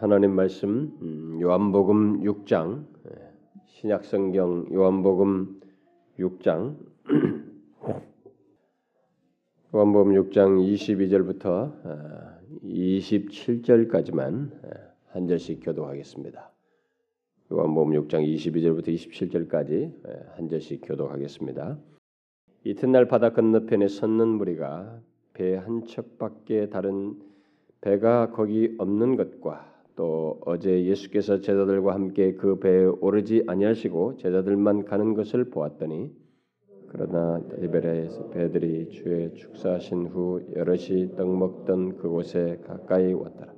하나님 말씀 음, 요한복음 6장 신약성경 요한복음 6장 요한복음 6장 22절부터 27절까지만 한 절씩 교독하겠습니다. 요한복음 6장 22절부터 27절까지 한 절씩 교독하겠습니다. 이튿날 바다 건너편에 섰는 무리가 배 한 척밖에 다른 배가 거기 없는 것과 또 어제 예수께서 제자들과 함께 그 배에 오르지 아니하시고 제자들만 가는 것을 보았더니 그러나 리베라에서 배들이 주의 축사하신 후 여럿이 떡 먹던 그곳에 가까이 왔더라.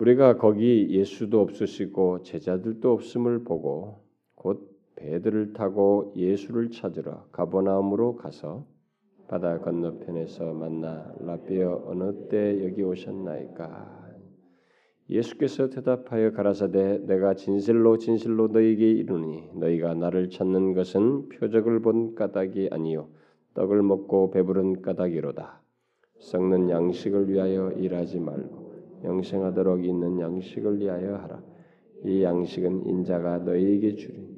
우리가 거기 예수도 없으시고 제자들도 없음을 보고 곧 배들을 타고 예수를 찾으러 가버나움으로 가서 바다 건너편에서 만나 라비어 어느 때 여기 오셨나이까? 예수께서 대답하여 가라사대 내가 진실로 진실로 너희에게 이르니 너희가 나를 찾는 것은 표적을 본 까닭이 아니요 떡을 먹고 배부른 까닭이로다. 썩는 양식을 위하여 일하지 말고 영생하도록 있는 양식을 위하여 하라. 이 양식은 인자가 너희에게 주리.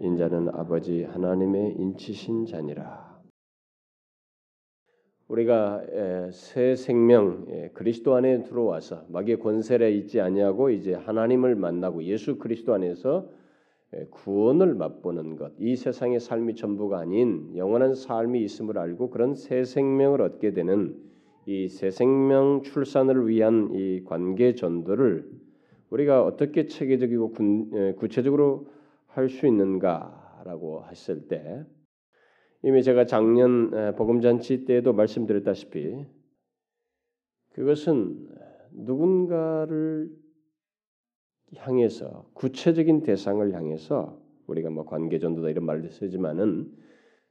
인자는 아버지 하나님의 인치신 자니라 우리가 새 생명 그리스도 안에 들어와서 마귀의 권세에 있지 아니하고 이제 하나님을 만나고 예수 그리스도 안에서 구원을 맛보는 것, 이 세상의 삶이 전부가 아닌 영원한 삶이 있음을 알고 그런 새 생명을 얻게 되는 이 새 생명 출산을 위한 이 관계 전도를 우리가 어떻게 체계적이고 구체적으로 할 수 있는가라고 했을 때 이미 제가 작년 복음잔치 때에도 말씀드렸다시피 그것은 누군가를 향해서 구체적인 대상을 향해서 우리가 뭐 관계전도다 이런 말을 쓰지만은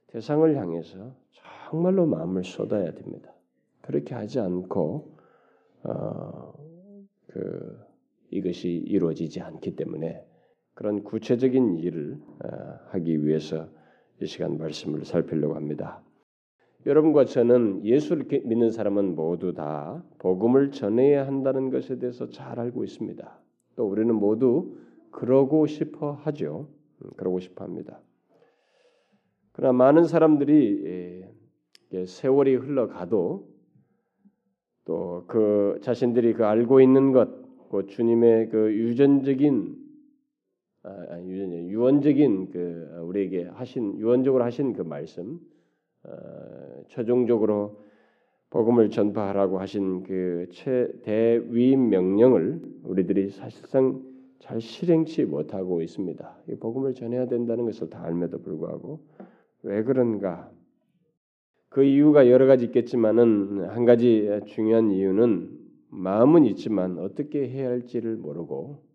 대상을 향해서 정말로 마음을 쏟아야 됩니다. 그렇게 하지 않고 어, 그 이것이 이루어지지 않기 때문에 그런 구체적인 일을 어, 하기 위해서 이 시간 말씀을 살피려고 합니다. 여러분과 저는 예수를 믿는 사람은 모두 다 복음을 전해야 한다는 것에 대해서 잘 알고 있습니다. 또 우리는 모두 그러고 싶어 하죠. 음, 그러고 싶어 합니다. 그러나 많은 사람들이 예, 세월이 흘러가도 또 그 자신들이 그 알고 있는 것, 그 주님의 그 유전적인 아, 아, 유언적인 그 우리에게 하신 유언적으로 하신 그 말씀, 어, 최종적으로 복음을 전파하라고 하신 그 최대위임 명령을 우리들이 사실상 잘 실행치 못하고 있습니다. 이 복음을 전해야 된다는 것을 다 알면도 불구하고 왜 그런가? 그 이유가 여러 가지 있겠지만은 한 가지 중요한 이유는 마음은 있지만 어떻게 해야 할지를 모르고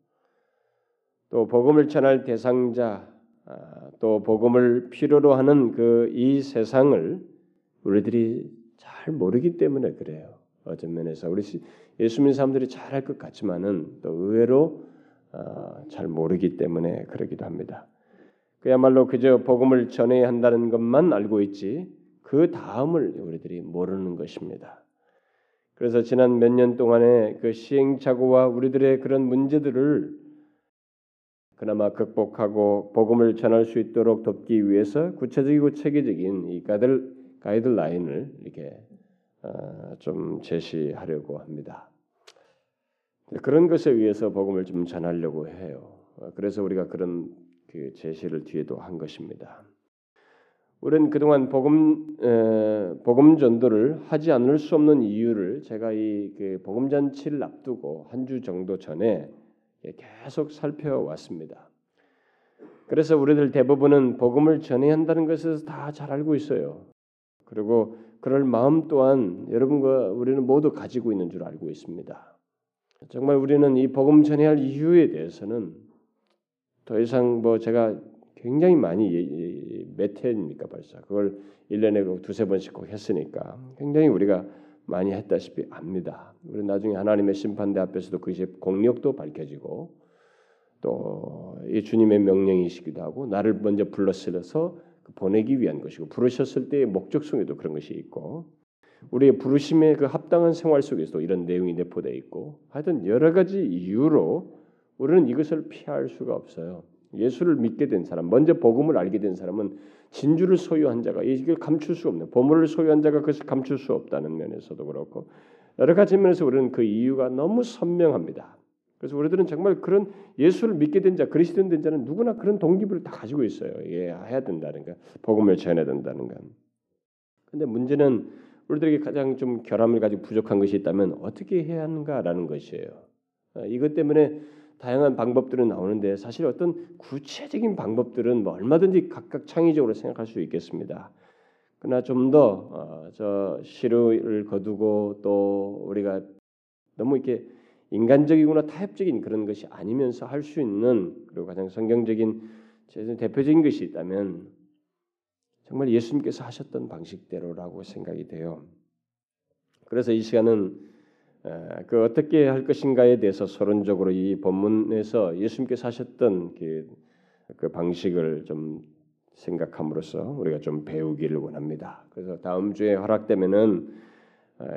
또 복음을 전할 대상자, 아, 또 복음을 필요로 하는 그 이 세상을 우리들이 잘 모르기 때문에 그래요. 어떤 면에서 우리 예수 믿는 사람들이 잘 할 것 같지만은 또 의외로 아, 잘 모르기 때문에 그러기도 합니다. 그야말로 그저 복음을 전해야 한다는 것만 알고 있지 그 다음을 우리들이 모르는 것입니다. 그래서 지난 몇 년 동안의 그 시행착오와 우리들의 그런 문제들을 그나마 극복하고 복음을 전할 수 있도록 돕기 위해서 구체적이고 체계적인 이 가이드, 가이드라인을 이렇게 어, 좀 제시하려고 합니다. 그런 것에 의해서 복음을 좀 전하려고 해요. 그래서 우리가 그런 그 제시를 뒤에도 한 것입니다. 우리는 그동안 복음 에, 복음 전도를 하지 않을 수 없는 이유를 제가 이 그 복음 잔치를 앞두고 한 주 정도 전에 예, 계속 살펴왔습니다. 그래서 우리들 대부분은 복음을 전해야 한다는 것을 다 잘 알고 있어요. 그리고 그럴 마음 또한 여러분과 우리는 모두 가지고 있는 줄 알고 있습니다. 정말 우리는 이 복음 전해야 할 이유에 대해서는 더 이상 뭐 제가 굉장히 많이 몇 회입니까 벌써 그걸 1년에 두세 번씩 꼭 했으니까 굉장히 우리가 많이 했다시피 압니다. 우리 나중에 하나님의 심판대 앞에서도 그것이 공력도 밝혀지고 또 이 주님의 명령이시기도 하고 나를 먼저 불렀으서 그 보내기 위한 것이고 부르셨을 때의 목적성에도 그런 것이 있고 우리의 부르심에 그 합당한 생활 속에서도 이런 내용이 내포되어 있고 하여튼 여러 가지 이유로 우리는 이것을 피할 수가 없어요. 예수를 믿게 된 사람, 먼저 복음을 알게 된 사람은 진주를 소유한 자가 이걸 감출 수 없는 보물을 소유한 자가 그것을 감출 수 없다는 면에서도 그렇고 여러 가지 면에서 우리는 그 이유가 너무 선명합니다. 그래서 우리들은 정말 그런 예수를 믿게 된 자, 그리스도인 된 자는 누구나 그런 동기부를 다 가지고 있어요. 예, 해야 된다는 거, 복음을 전해야 된다는 건. 근데 문제는 우리들에게 가장 좀 결함을 가지고 부족한 것이 있다면 어떻게 해야 하는가라는 것이에요. 어, 이것 때문에 다양한 방법들은 나오는데 사실 어떤 구체적인 방법들은 뭐 얼마든지 각각 창의적으로 생각할 수 있겠습니다. 그러나 좀 더저 어, 시를 거두고 또 우리가 너무 이렇게 인간적이거나 타협적인 그런 것이 아니면서 할 수 있는 그리고 가장 성경적인 대표적인 것이 있다면 정말 예수님께서 하셨던 방식대로라고 생각이 돼요. 그래서 이 시간은 그 어떻게 할 것인가에 대해서 서론적으로 이 본문에서 예수님께서 하셨던 그, 그 방식을 좀 생각함으로써 우리가 좀 배우기를 원합니다. 그래서 다음 주에 허락되면은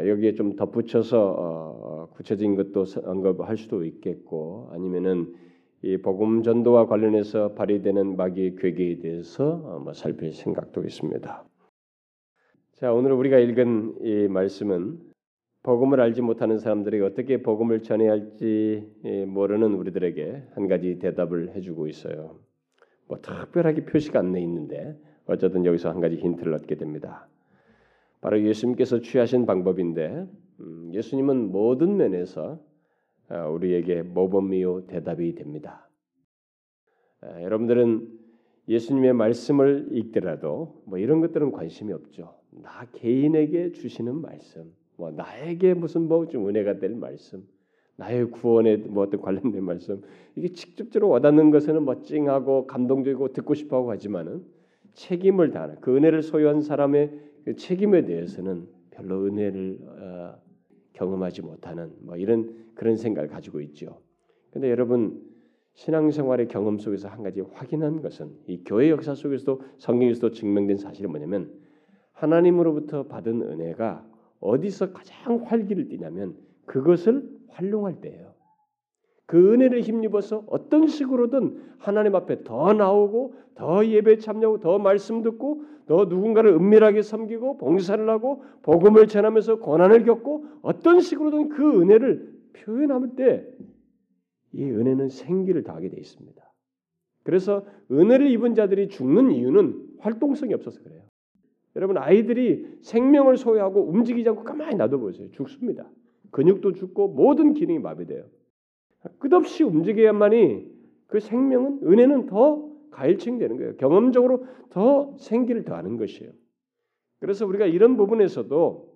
여기에 좀 덧붙여서 어, 구체적인 것도 언급할 수도 있겠고 아니면은 이 복음 전도와 관련해서 발휘되는 마귀의 괴계에 대해서 어, 뭐 살필 생각도 있습니다. 자 오늘 우리가 읽은 이 말씀은 복음을 알지 못하는 사람들에게 어떻게 복음을 전해야 할지 예, 모르는 우리들에게 한 가지 대답을 해주고 있어요. 뭐 특별하게 표시가 안 돼 있는데 어쨌든 여기서 한 가지 힌트를 얻게 됩니다. 바로 예수님께서 취하신 방법인데 음, 예수님은 모든 면에서 아, 우리에게 모범이요 대답이 됩니다. 아, 여러분들은 예수님의 말씀을 읽더라도 뭐 이런 것들은 관심이 없죠. 나 개인에게 주시는 말씀, 뭐 나에게 무슨 뭐 좀 은혜가 될 말씀, 나의 구원에 뭐 어떤 관련된 말씀 이게 직접적으로 와닿는 것에는 멋찡하고 감동적이고 듣고 싶어하고 하지만은 책임을 다하는 그 은혜를 소유한 사람의 그 책임에 대해서는 별로 은혜를 어, 경험하지 못하는 뭐 이런 그런 생각을 가지고 있죠. 근데 여러분 신앙생활의 경험 속에서 한 가지 확인한 것은 이 교회 역사 속에서도 성경에서도 증명된 사실이 뭐냐면 하나님으로부터 받은 은혜가 어디서 가장 활기를 띠냐면 그것을 활용할 때예요. 그 은혜를 힘입어서 어떤 식으로든 하나님 앞에 더 나오고 더 예배 참여하고 더 말씀 듣고 더 누군가를 은밀하게 섬기고 봉사를 하고 복음을 전하면서 고난을 겪고 어떤 식으로든 그 은혜를 표현할 때 이 은혜는 생기를 더하게 되어 있습니다. 그래서 은혜를 입은 자들이 죽는 이유는 활동성이 없어서 그래요. 여러분 아이들이 생명을 소유하고 움직이지 않고 가만히 놔둬보세요. 죽습니다. 근육도 죽고 모든 기능이 마비돼요. 끝없이 움직여야만이 그 생명은 은혜는 더 가일층되는 거예요. 경험적으로 더 생기를 더하는 것이에요. 그래서 우리가 이런 부분에서도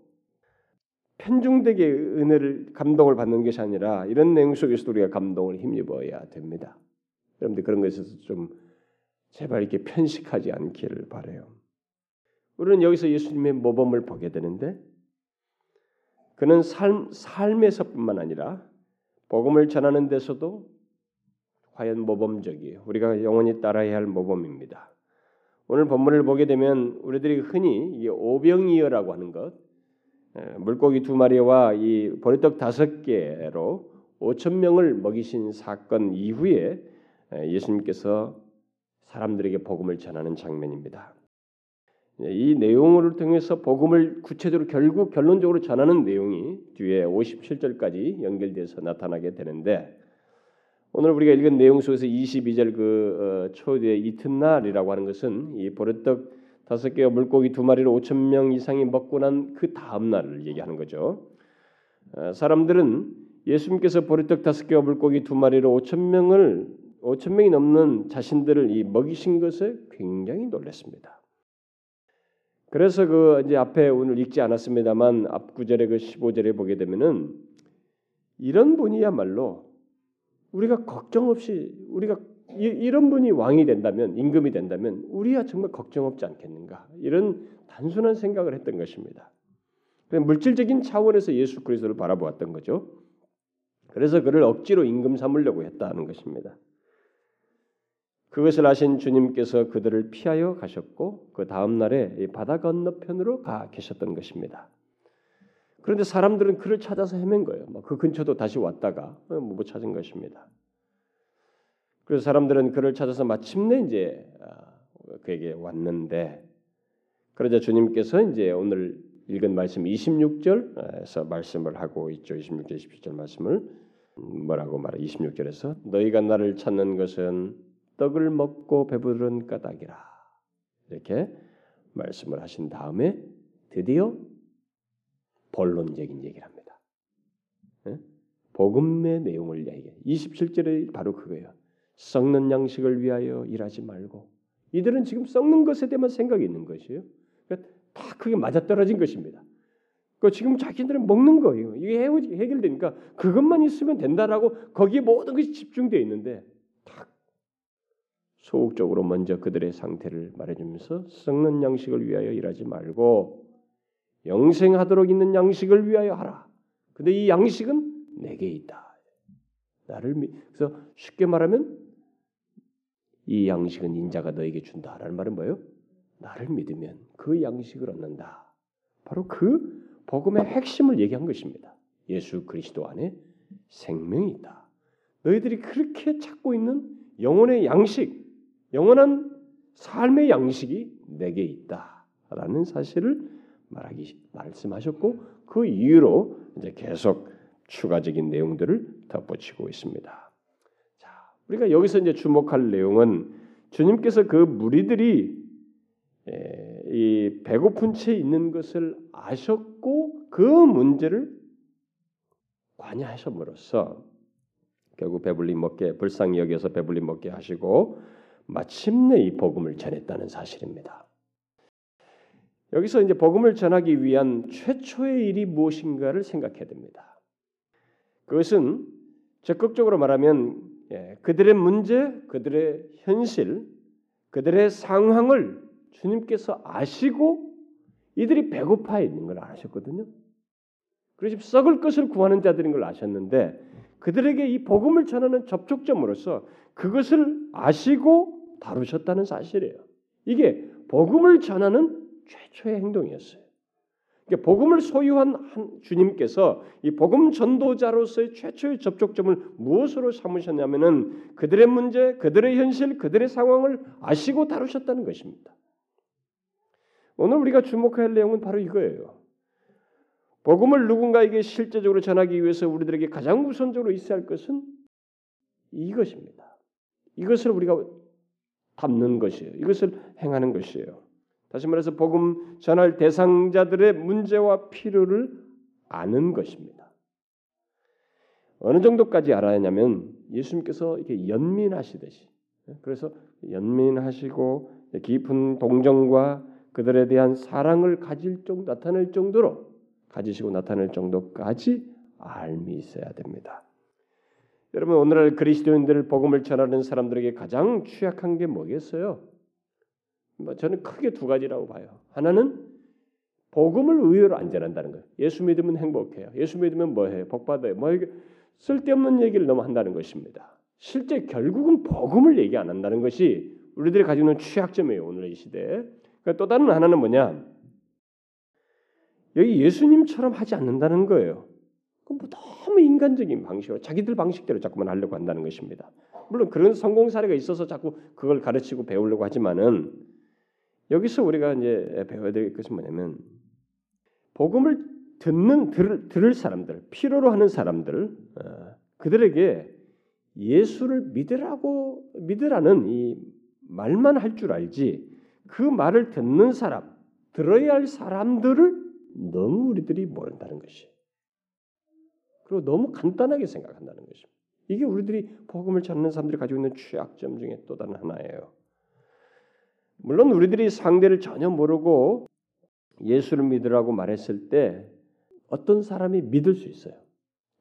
편중되게 은혜를 감동을 받는 것이 아니라 이런 내용 속에서도 우리가 감동을 힘입어야 됩니다. 여러분들 그런 것에서 좀 제발 이렇게 편식하지 않기를 바래요. 우리는 여기서 예수님의 모범을 보게 되는데 그는 삶, 삶에서뿐만 아니라 복음을 전하는 데서도 과연 모범적이에요. 우리가 영원히 따라야 할 모범입니다. 오늘 본문을 보게 되면 우리들이 흔히 오병이어라고 하는 것, 물고기 두 마리와 이 보리떡 다섯 개로 오천 명을 먹이신 사건 이후에 예수님께서 사람들에게 복음을 전하는 장면입니다. 이 내용을 통해서 복음을 구체적으로 결국 결론적으로 전하는 내용이 뒤에 57절까지 연결돼서 나타나게 되는데 오늘 우리가 읽은 내용 속에서 22절 그 어, 초대 이튿날이라고 하는 것은 이 보르떡 다섯 개와 물고기 두 마리를 5천 명 이상이 먹고 난 그 다음 날을 얘기하는 거죠. 어, 사람들은 예수님께서 보리떡 다섯 개와 물고기 두 마리로 5천 명을 5천 명이 넘는 자신들을 이 먹이신 것에 굉장히 놀랐습니다. 그래서 그 이제 앞에 오늘 읽지 않았습니다만 앞 구절의 그 15절에 보게 되면은 이런 분이야말로 우리가 걱정 없이 우리가 이, 런 분이 왕이 된다면 임금이 된다면 우리야 정말 걱정 없지 않겠는가 이런 단순한 생각을 했던 것입니다. 물질적인 차원에서 예수 그리스도를 바라보았던 거죠. 그래서 그를 억지로 임금 삼으려고 했다는 것입니다. 그것을 아신 주님께서 그들을 피하여 가셨고 그 다음 날에 바다 건너편으로 가 계셨던 것입니다. 그런데 사람들은 그를 찾아서 헤맨 거예요. 그 근처도 다시 왔다가 못 찾은 것입니다. 그래서 사람들은 그를 찾아서 마침내 이제 아, 그에게 왔는데 그러자 주님께서 이제 오늘 읽은 말씀 26절에서 말씀을 하고 있죠. 26절 27절 말씀을 뭐라고 말해 26절에서 너희가 나를 찾는 것은 떡을 먹고 배부른 까닭이라 이렇게 말씀을 하신 다음에 드디어 본론적인 얘기를 합니다. 네? 복음의 내용을 얘기해. 27절에 바로 그거예요. 썩는 양식을 위하여 일하지 말고 이들은 지금 썩는 것에 대한 생각이 있는 것이에요. 그러니까 다 그게 맞아떨어진 것입니다. 그 지금 자기들은 먹는 거예요. 이게 해결되니까 그것만 있으면 된다라고 거기에 모든 것이 집중되어 있는데 딱 소극적으로 먼저 그들의 상태를 말해주면서 썩는 양식을 위하여 일하지 말고 영생하도록 있는 양식을 위하여 하라. 근데 이 양식은 내게 있다. 나를 믿. 그래서 쉽게 말하면 이 양식은 인자가 너에게 준다라는 말은 뭐예요? 나를 믿으면 그 양식을 얻는다. 바로 그 복음의 핵심을 얘기한 것입니다. 예수 그리스도 안에 생명이 있다. 너희들이 그렇게 찾고 있는 영혼의 양식, 영원한 삶의 양식이 내게 있다라는 사실을 말하기 말씀하셨고 그 이유로 이제 계속 추가적인 내용들을 덧붙이고 있습니다. 자, 우리가 여기서 이제 주목할 내용은 주님께서 그 무리들이 이 배고픈 채 있는 것을 아셨고 그 문제를 관여하심으로써 결국 배불리 먹게 불쌍히 여겨서 배불리 먹게 하시고 마침내 이 복음을 전했다는 사실입니다. 여기서 이제 복음을 전하기 위한 최초의 일이 무엇인가를 생각해야 됩니다. 그것은 적극적으로 말하면 예, 그들의 문제, 그들의 현실, 그들의 상황을 주님께서 아시고 이들이 배고파 있는 걸 아셨거든요. 그래서 썩을 것을 구하는 자들인 걸 아셨는데 그들에게 이 복음을 전하는 접촉점으로서 그것을 아시고 다루셨다는 사실이에요. 이게 복음을 전하는 최초의 행동이었어요. 그러니까 복음을 소유한 주님께서 이 복음 전도자로서의 최초의 접촉점을 무엇으로 삼으셨냐면은 그들의 문제, 그들의 현실, 그들의 상황을 아시고 다루셨다는 것입니다. 오늘 우리가 주목할 내용은 바로 이거예요. 복음을 누군가에게 실제적으로 전하기 위해서 우리들에게 가장 우선적으로 있어야 할 것은 이것입니다. 이것을 우리가 담는 것이에요. 이것을 행하는 것이에요. 다시 말해서 복음 전할 대상자들의 문제와 필요를 아는 것입니다. 어느 정도까지 알아야 하냐면 예수님께서 이렇게 연민하시듯이 그래서 연민하시고 깊은 동정과 그들에 대한 사랑을 가질 정도 나타낼 정도로 가지시고 나타낼 정도까지 알미 있어야 됩니다. 여러분 오늘날 그리스도인들 복음을 전하는 사람들에게 가장 취약한 게 뭐겠어요? 뭐 저는 크게 두 가지라고 봐요. 하나는 복음을 의외로 안 전한다는 거예요. 예수 믿으면 행복해요. 예수 믿으면 뭐해요? 복 받아요. 뭐 쓸데없는 얘기를 너무 한다는 것입니다. 실제 결국은 복음을 얘기 안 한다는 것이 우리들이 가지고 있는 취약점이에요. 오늘 이 시대에. 그러니까 또 다른 하나는 뭐냐? 여기 예수님처럼 하지 않는다는 거예요. 그뭐 너무 인간적인 방식으로 자기들 방식대로 자꾸만 하려고 한다는 것입니다. 물론 그런 성공 사례가 있어서 자꾸 그걸 가르치고 배우려고 하지만은 여기서 우리가 이제 배워야 될 것은 뭐냐면 복음을 듣는 들을, 들을 사람들, 필요로 하는 사람들, 어, 그들에게 예수를 믿으라고 믿으라는 이 말만 할 줄 알지 그 말을 듣는 사람, 들어야 할 사람들을 너무 우리들이 모른다는 것이. 그리고 너무 간단하게 생각한다는 것입니다. 이게 우리들이 복음을 찾는 사람들이 가지고 있는 취약점 중에 또 다른 하나예요. 물론 우리들이 상대를 전혀 모르고 예수를 믿으라고 말했을 때 어떤 사람이 믿을 수 있어요.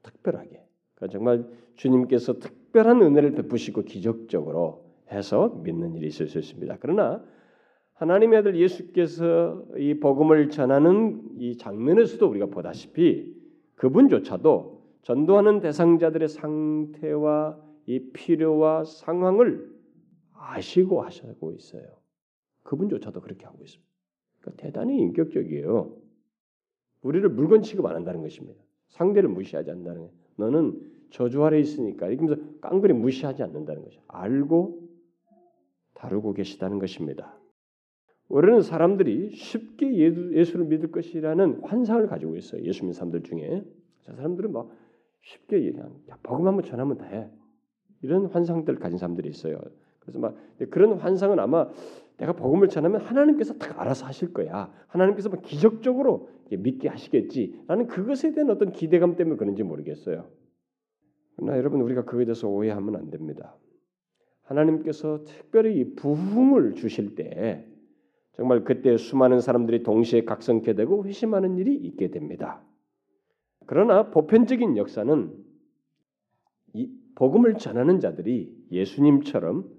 특별하게. 그러니까 정말 주님께서 특별한 은혜를 베푸시고 기적적으로 해서 믿는 일이 있을 수 있습니다. 그러나 하나님의 아들 예수께서 이 복음을 전하는 이 장면에서도 우리가 보다시피 그분조차도 전도하는 대상자들의 상태와 이 필요와 상황을 아시고 하시고 있어요. 그분조차도 그렇게 하고 있습니다. 그러니까 대단히 인격적이에요. 우리를 물건 취급 안 한다는 것입니다. 상대를 무시하지 않는다는 거예요. 너는 저주 아래 있으니까 이러면서 깡그리 무시하지 않는다는 것이 알고 다루고 계시다는 것입니다. 우리는 사람들이 쉽게 예수를 믿을 것이라는 환상을 가지고 있어요. 예수 믿는 사람들 중에 저 사람들은 막 쉽게 그냥 복음 한번 전하면 돼 이런 환상들 가진 사람들이 있어요. 그래서 막 그런 환상은 아마 내가 복음을 전하면 하나님께서 딱 알아서 하실 거야. 하나님께서 막 기적적으로 믿게 하시겠지라는 그것에 대한 어떤 기대감 때문에 그런지 모르겠어요. 그러나 여러분 우리가 그에 대해서 오해하면 안 됩니다. 하나님께서 특별히 부흥을 주실 때 정말 그때 수많은 사람들이 동시에 각성케 되고 회심하는 일이 있게 됩니다. 그러나 보편적인 역사는 이 복음을 전하는 자들이 예수님처럼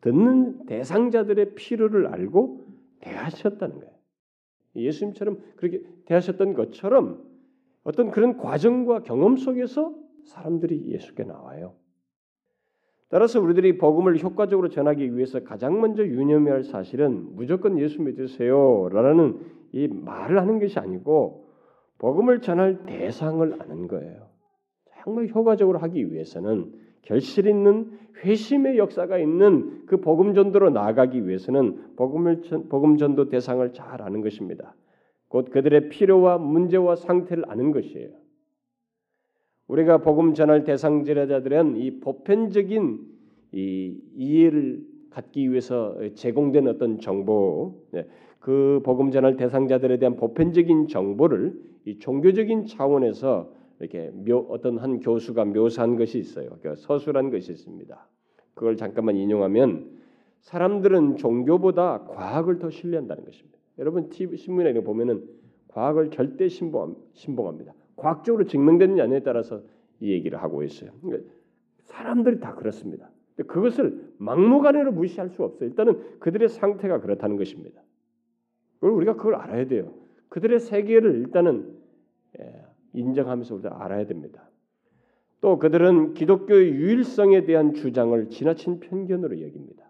듣는 대상자들의 필요를 알고 대하셨다는 거예요. 예수님처럼 그렇게 대하셨던 것처럼 어떤 그런 과정과 경험 속에서 사람들이 예수께 나와요. 따라서 우리들이 복음을 효과적으로 전하기 위해서 가장 먼저 유념해야 할 사실은 무조건 예수 믿으세요라는 이 말을 하는 것이 아니고 복음을 전할 대상을 아는 거예요. 정말 효과적으로 하기 위해서는 결실 있는 회심의 역사가 있는 그 복음 전도로 나아가기 위해서는 복음을 복음 전도 대상을 잘 아는 것입니다. 곧 그들의 필요와 문제와 상태를 아는 것이에요. 우리가 복음 전할 대상 제자들은 이 보편적인 이 이해를 갖기 위해서 제공된 어떤 정보, 네, 그 복음 전할 대상자들에 대한 보편적인 정보를 이 종교적인 차원에서 이렇게 묘, 어떤 한 교수가 묘사한 것이 있어요. 그 서술한 것이 있습니다. 그걸 잠깐만 인용하면 사람들은 종교보다 과학을 더 신뢰한다는 것입니다. 여러분 TV 신문에 보면은 과학을 절대 신봉, 신봉합니다. 과학적으로 증명되느냐 아니에 따라서 이 얘기를 하고 있어요. 그러니까 사람들이 다 그렇습니다. 그것을 막무가내로 무시할 수 없어요. 일단은 그들의 상태가 그렇다는 것입니다. 그리고 우리가 그걸 알아야 돼요. 그들의 세계를 일단은 예, 인정하면서 우리가 알아야 됩니다. 또 그들은 기독교의 유일성에 대한 주장을 지나친 편견으로 여깁니다.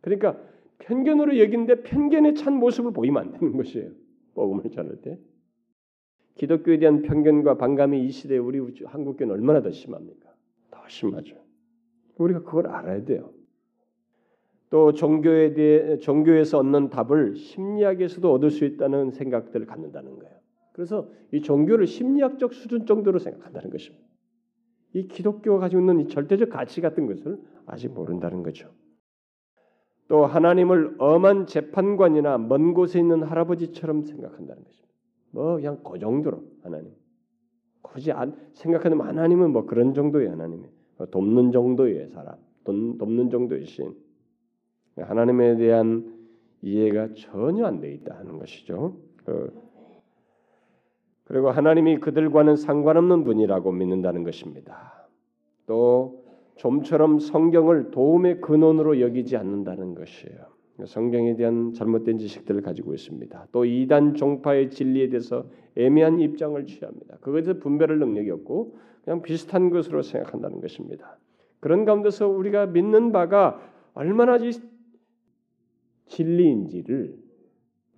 그러니까 편견으로 여기는데 편견에 찬 모습을 보이면 안 되는 것이에요. 복음을 전할 때. 기독교에 대한 편견과 반감이 이 시대에 우리 한국교는 얼마나 더 심합니까? 더 심하죠. 우리가 그걸 알아야 돼요. 또 종교에 대해 종교에서 얻는 답을 심리학에서도 얻을 수 있다는 생각들을 갖는다는 거예요. 그래서 이 종교를 심리학적 수준 정도로 생각한다는 것입니다. 이 기독교가 가지고 있는 이 절대적 가치 같은 것을 아직 모른다는 거죠. 또 하나님을 엄한 재판관이나 먼 곳에 있는 할아버지처럼 생각한다는 것입니다. 뭐 그냥 그 정도로 하나님. 굳이 안 생각하면 하나님은 뭐 그런 정도의 하나님, 뭐 돕는 정도의 사람, 돕는 정도의 신. 하나님에 대한 이해가 전혀 안 돼 있다 하는 것이죠. 그, 그리고 하나님이 그들과는 상관없는 분이라고 믿는다는 것입니다. 또 좀처럼 성경을 도움의 근원으로 여기지 않는다는 것이에요. 성경에 대한 잘못된 지식들을 가지고 있습니다. 또 이단 종파의 진리에 대해서 애매한 입장을 취합니다. 그것에 분별할 능력이 없고 그냥 비슷한 것으로 생각한다는 것입니다. 그런 가운데서 우리가 믿는 바가 얼마나 진리인지를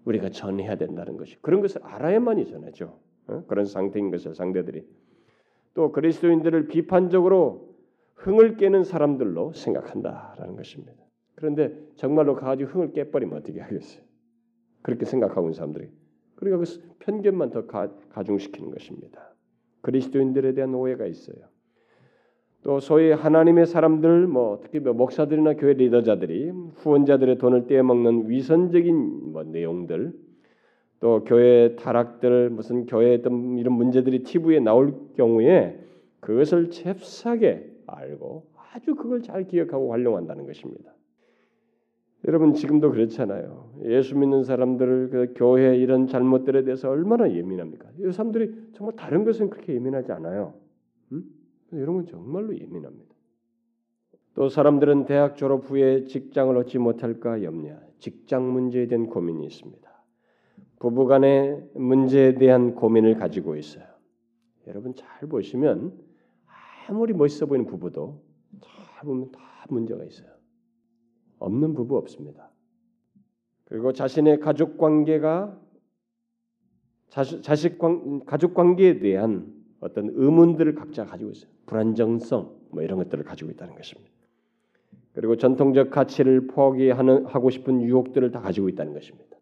우리가 전해야 된다는 것이 그런 것을 알아야만이 전하죠. 어? 그런 상태인 것을 상대들이 또 그리스도인들을 비판적으로 흥을 깨는 사람들로 생각한다라는 것입니다. 그런데 정말로 가지고 흥을 깨버리면 어떻게 하겠어요? 그렇게 생각하고 있는 사람들이 그러니까 그 편견만 더 가, 가중시키는 것입니다. 그리스도인들에 대한 오해가 있어요. 또 소위 하나님의 사람들, 뭐 특히 뭐 목사들이나 교회 리더자들이 후원자들의 돈을 떼먹는 위선적인 뭐 내용들, 또 교회 타락들, 무슨 교회 어떤 이런 문제들이 TV에 나올 경우에 그것을 잽싸게 알고 아주 그걸 잘 기억하고 활용한다는 것입니다. 여러분 지금도 그렇잖아요. 예수 믿는 사람들 그 교회 이런 잘못들에 대해서 얼마나 예민합니까? 이 사람들이 정말 다른 것은 그렇게 예민하지 않아요. 음? 이런 건 정말로 예민합니다. 또 사람들은 대학 졸업 후에 직장을 얻지 못할까 염려, 직장 문제에 대한 고민이 있습니다. 부부간의 문제에 대한 고민을 가지고 있어요. 여러분 잘 보시면 아무리 멋있어 보이는 부부도 잘 보면 다 문제가 있어요. 없는 부부 없습니다. 그리고 자신의 가족 관계가 자식, 가족 관계에 대한 어떤 의문들을 각자 가지고 있어요. 불안정성 뭐 이런 것들을 가지고 있다는 것입니다. 그리고 전통적 가치를 포기하는 하고 싶은 유혹들을 다 가지고 있다는 것입니다.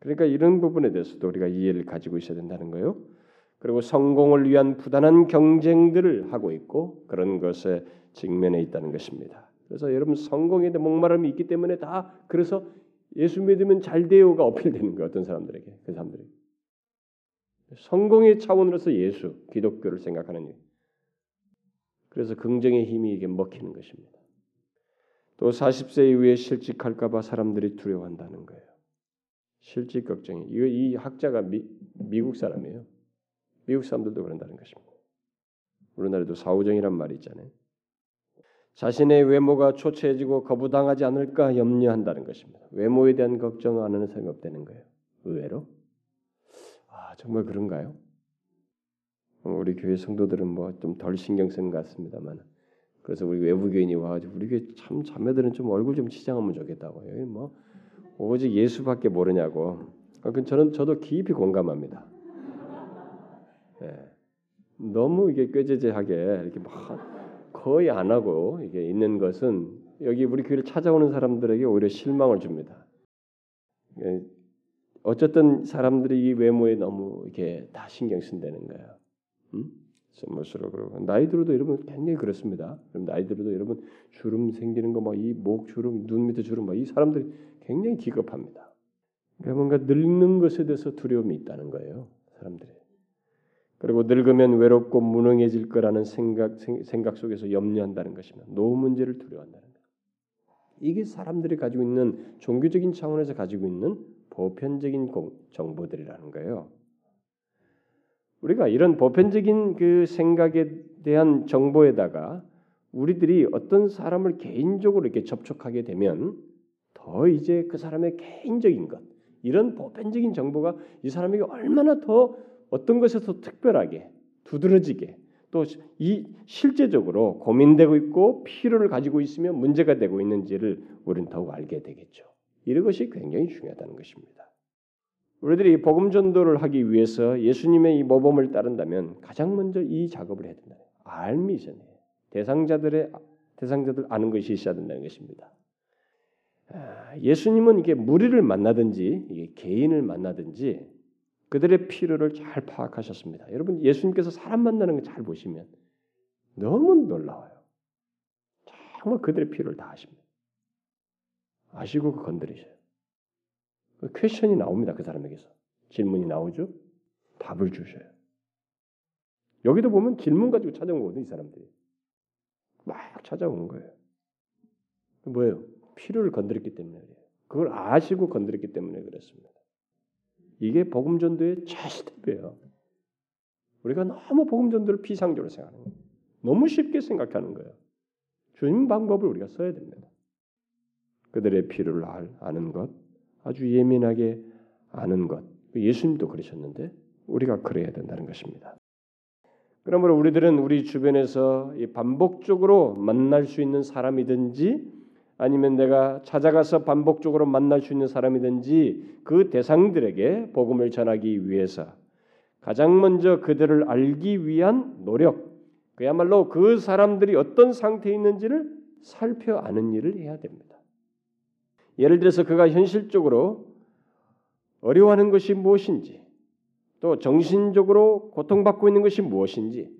그러니까 이런 부분에 대해서도 우리가 이해를 가지고 있어야 된다는 거예요. 그리고 성공을 위한 부단한 경쟁들을 하고 있고 그런 것에 직면해 있다는 것입니다. 그래서 여러분 성공에 대한 목마름이 있기 때문에 다 그래서 예수 믿으면 잘 돼요가 어필되는 거예요. 어떤 사람들에게 그 사람들이 성공의 차원으로서 예수 기독교를 생각하는 일. 그래서 긍정의 힘이 이게 먹히는 것입니다. 또 40세 이후에 실직할까 봐 사람들이 두려워한다는 거예요. 실직 걱정이 이거 이 학자가 미, 미국 사람이에요. 미국 사람들도 그런다는 것입니다. 우리나라도 사후정이란 말이 있잖아요. 자신의 외모가 초췌해지고 거부당하지 않을까 염려한다는 것입니다. 외모에 대한 걱정 안 하는 사람이 없다는 거예요. 의외로. 아 정말 그런가요? 우리 교회 성도들은 뭐 좀 덜 신경 쓰는 것 같습니다만 그래서 우리 외부 교인이 와가지고 우리 교회 참 자매들은 좀 얼굴 좀 치장하면 좋겠다고 여기 뭐 오직 예수밖에 모르냐고. 그 저는 저도 깊이 공감합니다. 예. 너무 이게 꾀죄죄하게 이렇게 막 거의 안 하고 이게 있는 것은 여기 우리 교회를 찾아오는 사람들에게 오히려 실망을 줍니다. 예. 어쨌든 사람들이 이 외모에 너무 이렇게 다 신경 쓴다는 거예요. 음? 멋으로 그러고 나이 들어도 여러분 굉장히 그렇습니다. 그럼 나이 들어도 여러분 주름 생기는 거 막 이 목 주름, 눈 밑에 주름 막 이 사람들이 굉장히 기겁합니다. 그러니까 뭔가 늙는 것에 대해서 두려움이 있다는 거예요. 사람들이. 그리고 늙으면 외롭고 무능해질 거라는 생각 생각 속에서 염려한다는 것이며 노후 문제를 두려워한다는 것. 이게 사람들이 가지고 있는 종교적인 차원에서 가지고 있는 보편적인 정보들이라는 거예요. 우리가 이런 보편적인 그 생각에 대한 정보에다가 우리들이 어떤 사람을 개인적으로 이렇게 접촉하게 되면 더 이제 그 사람의 개인적인 것 이런 보편적인 정보가 이 사람에게 얼마나 더 어떤 것에서 특별하게 두드러지게 또 이 실제적으로 고민되고 있고 필요를 가지고 있으면 문제가 되고 있는지를 우리는 더욱 알게 되겠죠. 이런 것이 굉장히 중요하다는 것입니다. 우리들이 복음 전도를 하기 위해서 예수님의 이 모범을 따른다면 가장 먼저 이 작업을 해야 된다. 알미션이에요. 대상자들의 대상자들 아는 것이 있어야 된다는 것입니다. 아, 예수님은 이게 무리를 만나든지 이게 개인을 만나든지 그들의 필요를 잘 파악하셨습니다. 여러분 예수님께서 사람 만나는 거 잘 보시면 너무 놀라워요. 정말 그들의 필요를 다 아십니다. 아시고 건드리셔요. 그 퀘션이 나옵니다. 그 사람에게서. 질문이 나오죠. 답을 주셔요. 여기도 보면 질문 가지고 찾아온 거거든요. 이 사람들이. 막 찾아오는 거예요. 뭐예요? 필요를 건드렸기 때문에 그래요. 그걸 아시고 건드렸기 때문에 그렇습니다. 이게 복음 전도의 최스텝이에요. 우리가 너무 복음 전도를 피상적으로 생각하는 거예요. 너무 쉽게 생각하는 거예요. 주님 방법을 우리가 써야 됩니다. 그들의 필요를 아는 것, 아주 예민하게 아는 것. 예수님도 그러셨는데 우리가 그래야 된다는 것입니다. 그러므로 우리들은 우리 주변에서 반복적으로 만날 수 있는 사람이든지 아니면 내가 찾아가서 반복적으로 만날 수 있는 사람이든지 그 대상들에게 복음을 전하기 위해서 가장 먼저 그들을 알기 위한 노력, 그야말로 그 사람들이 어떤 상태에 있는지를 살펴 아는 일을 해야 됩니다. 예를 들어서 그가 현실적으로 어려워하는 것이 무엇인지, 또 정신적으로 고통받고 있는 것이 무엇인지,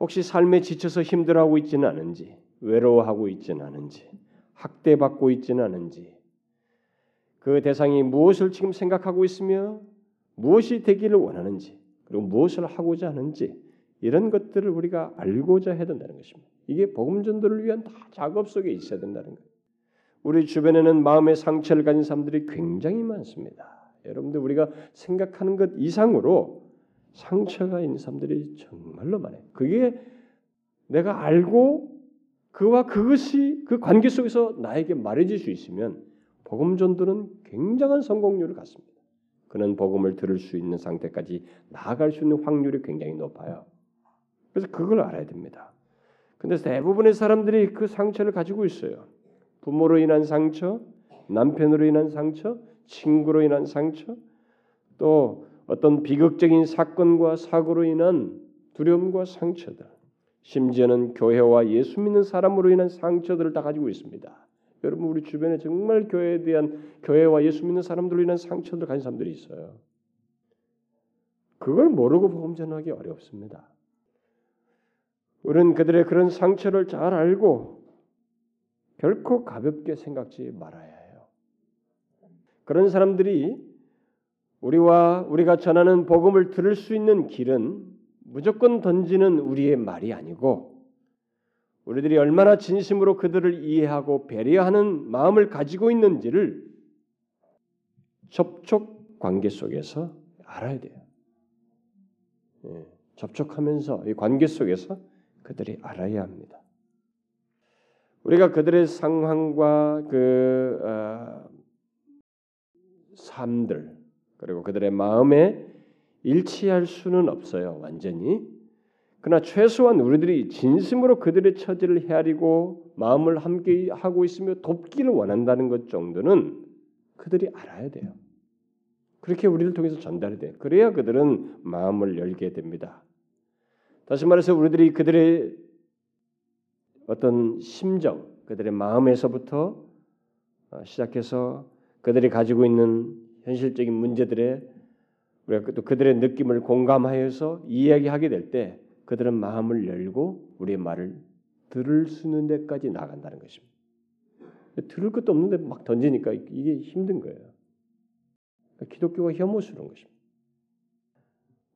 혹시 삶에 지쳐서 힘들어하고 있지는 않은지, 외로워하고 있지는 않은지, 학대받고 있지는 않은지, 그 대상이 무엇을 지금 생각하고 있으며 무엇이 되기를 원하는지, 그리고 무엇을 하고자 하는지 이런 것들을 우리가 알고자 해야 된다는 것입니다. 이게 복음 전도를 위한 다 작업 속에 있어야 된다는 거예요. 우리 주변에는 마음의 상처를 가진 사람들이 굉장히 많습니다. 여러분들 우리가 생각하는 것 이상으로 상처가 있는 사람들이 정말로 많아요. 그게 내가 알고 그와 그것이 그 관계 속에서 나에게 말해질 수 있으면 복음 전도는 굉장한 성공률을 갖습니다. 그는 복음을 들을 수 있는 상태까지 나아갈 수 있는 확률이 굉장히 높아요. 그래서 그걸 알아야 됩니다. 근데 대부분의 사람들이 그 상처를 가지고 있어요. 부모로 인한 상처, 남편으로 인한 상처, 친구로 인한 상처, 또 어떤 비극적인 사건과 사고로 인한 두려움과 상처들, 심지어는 교회와 예수 믿는 사람으로 인한 상처들을 다 가지고 있습니다. 여러분 우리 주변에 정말 교회에 대한 교회와 예수 믿는 사람들로 인한 상처를 가진 사람들이 있어요. 그걸 모르고 복음 전하기 어렵습니다. 우리는 그들의 그런 상처를 잘 알고 결코 가볍게 생각지 말아야 해요. 그런 사람들이 우리와 우리가 전하는 복음을 들을 수 있는 길은 무조건 던지는 우리의 말이 아니고 우리들이 얼마나 진심으로 그들을 이해하고 배려하는 마음을 가지고 있는지를 접촉 관계 속에서 알아야 돼요. 예, 접촉하면서 이 관계 속에서 그들이 알아야 합니다. 우리가 그들의 상황과 그 어, 삶들 그리고 그들의 마음에 일치할 수는 없어요. 완전히. 그러나 최소한 우리들이 진심으로 그들의 처지를 헤아리고 마음을 함께 하고 있으며 돕기를 원한다는 것 정도는 그들이 알아야 돼요. 그렇게 우리를 통해서 전달이 돼. 그래야 그들은 마음을 열게 됩니다. 다시 말해서 우리들이 그들의 어떤 심정, 그들의 마음에서부터 어, 시작해서 그들이 가지고 있는 현실적인 문제들에 우리가 또 그들의 느낌을 공감하여서 이야기하게 될 때 그들은 마음을 열고 우리의 말을 들을 수 있는 데까지 나간다는 것입니다. 들을 것도 없는데 막 던지니까 이게 힘든 거예요. 기독교가 혐오스러운 것입니다.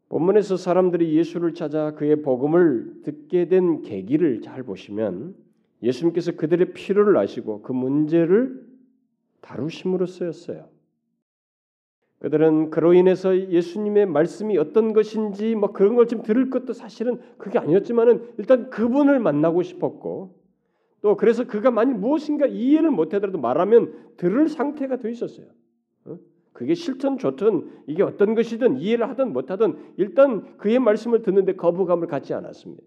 본문에서 사람들이 예수를 찾아 그의 복음을 듣게 된 계기를 잘 보시면 예수님께서 그들의 필요를 아시고 그 문제를 다루심으로 쓰였어요. 그들은 그로 인해서 예수님의 말씀이 어떤 것인지 뭐 그런 걸 좀 들을 것도 사실은 그게 아니었지만은 일단 그분을 만나고 싶었고 또 그래서 그가 만약 무엇인가 이해를 못하더라도 말하면 들을 상태가 돼 있었어요. 어? 그게 싫든 좋든 이게 어떤 것이든 이해를 하든 못하든 일단 그의 말씀을 듣는데 거부감을 갖지 않았습니다.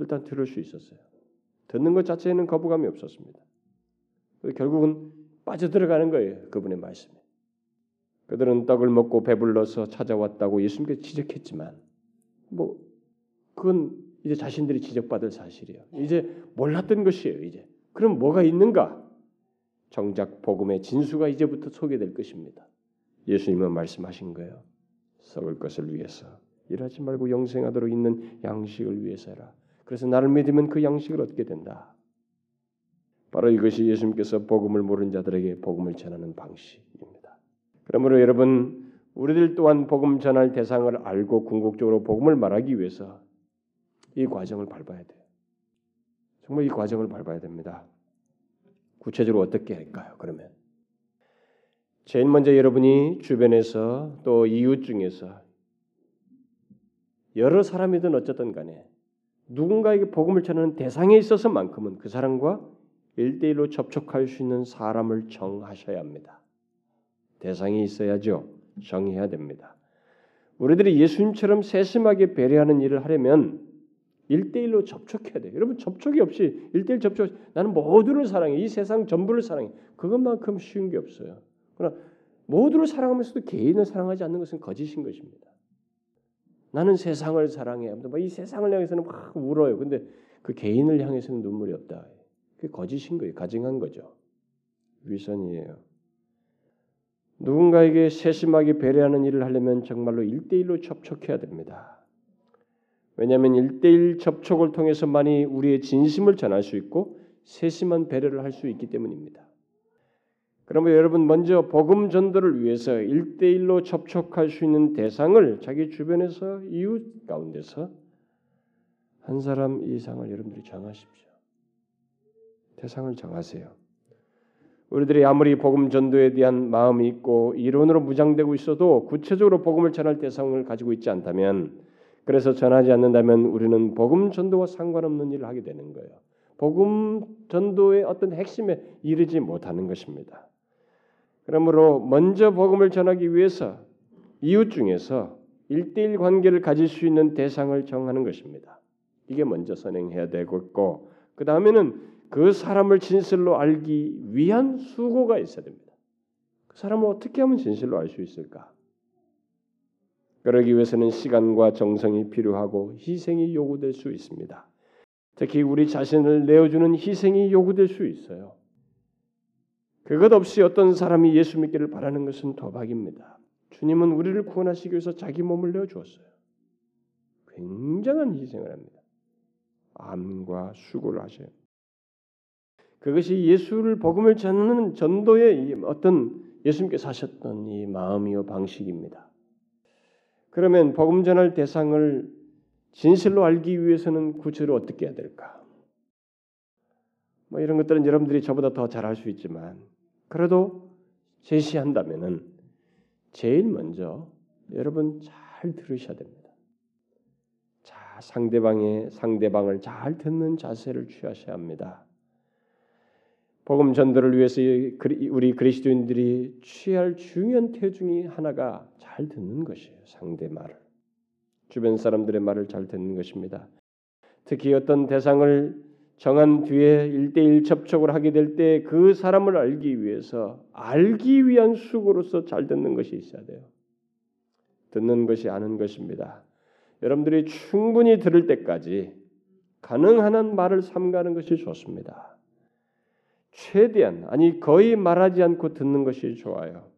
일단 들을 수 있었어요. 듣는 것 자체에는 거부감이 없었습니다. 결국은 빠져들어가는 거예요. 그분의 말씀에. 그들은 떡을 먹고 배불러서 찾아왔다고 예수님께 지적했지만 뭐 그건 이제 자신들이 지적받을 사실이에요. 이제 몰랐던 것이에요. 이제 그럼 뭐가 있는가? 정작 복음의 진수가 이제부터 소개될 것입니다. 예수님은 말씀하신 거예요. 썩을 것을 위해서 일하지 말고 영생하도록 있는 양식을 위해서라. 그래서 나를 믿으면 그 양식을 얻게 된다. 바로 이것이 예수님께서 복음을 모르는 자들에게 복음을 전하는 방식입니다. 그러므로 여러분 우리들 또한 복음 전할 대상을 알고 궁극적으로 복음을 말하기 위해서 이 과정을 밟아야 돼요. 정말 이 과정을 밟아야 됩니다. 구체적으로 어떻게 할까요? 그러면 제일 먼저 여러분이 주변에서 또 이웃 중에서 여러 사람이든 어쨌든 간에 누군가에게 복음을 전하는 대상에 있어서만큼은 그 사람과 일대일로 접촉할 수 있는 사람을 정하셔야 합니다. 대상이 있어야죠. 정해야 됩니다. 우리들이 예수님처럼 세심하게 배려하는 일을 하려면 일대일로 접촉해야 돼요. 여러분 접촉이 없이 일대일 접촉 나는 모두를 사랑해. 이 세상 전부를 사랑해. 그것만큼 쉬운 게 없어요. 그러나 모두를 사랑하면서도 개인을 사랑하지 않는 것은 거짓인 것입니다. 나는 세상을 사랑해. 뭐이 세상을 향해서는 막 울어요. 근데 그 개인을 향해서는 눈물이 없다. 그게 거짓인 거예요. 가증한 거죠. 위선이에요. 누군가에게 세심하게 배려하는 일을 하려면 정말로 일대일로 접촉해야 됩니다. 왜냐하면 일대일 접촉을 통해서만이 우리의 진심을 전할 수 있고 세심한 배려를 할 수 있기 때문입니다. 그러면 여러분 먼저 복음 전도를 위해서 일대일로 접촉할 수 있는 대상을 자기 주변에서 이웃 가운데서 한 사람 이상을 여러분들이 정하십시오. 대상을 정하세요. 우리들이 아무리 복음 전도에 대한 마음이 있고 이론으로 무장되고 있어도 구체적으로 복음을 전할 대상을 가지고 있지 않다면 그래서 전하지 않는다면 우리는 복음 전도와 상관없는 일을 하게 되는 거예요. 복음 전도의 어떤 핵심에 이르지 못하는 것입니다. 그러므로 먼저 복음을 전하기 위해서 이웃 중에서 일대일 관계를 가질 수 있는 대상을 정하는 것입니다. 이게 먼저 선행해야 되고 있고 그 다음에는 그 사람을 진실로 알기 위한 수고가 있어야 됩니다. 그 사람을 어떻게 하면 진실로 알 수 있을까? 그러기 위해서는 시간과 정성이 필요하고 희생이 요구될 수 있습니다. 특히 우리 자신을 내어주는 희생이 요구될 수 있어요. 그것 없이 어떤 사람이 예수 믿기를 바라는 것은 도박입니다. 주님은 우리를 구원하시기 위해서 자기 몸을 내어 주었어요. 굉장한 희생을 합니다. 암과 수고를 하셔요. 그것이 예수를 복음을 전하는 전도의 어떤 예수님께서 하셨던 이 마음이요 방식입니다. 그러면 복음 전할 대상을 진실로 알기 위해서는 구체로 어떻게 해야 될까? 뭐 이런 것들은 여러분들이 저보다 더잘알수 있지만 그래도 제시한다면은 제일 먼저 여러분 잘 들으셔야 됩니다. 자, 상대방의 상대방을 잘 듣는 자세를 취하셔야 합니다. 복음 전도를 위해서 우리 그리스도인들이 취할 중요한 태 중이 하나가 잘 듣는 것이에요. 상대 말을. 주변 사람들의 말을 잘 듣는 것입니다. 특히 어떤 대상을 정한 뒤에 일대일 접촉을 하게 될 때 그 사람을 알기 위해서 알기 위한 수고로서 잘 듣는 것이 있어야 돼요. 듣는 것이 아는 것입니다. 여러분들이 충분히 들을 때까지 가능한 한 말을 삼가는 것이 좋습니다. 최대한 아니 거의 말하지 않고 듣는 것이 좋아요.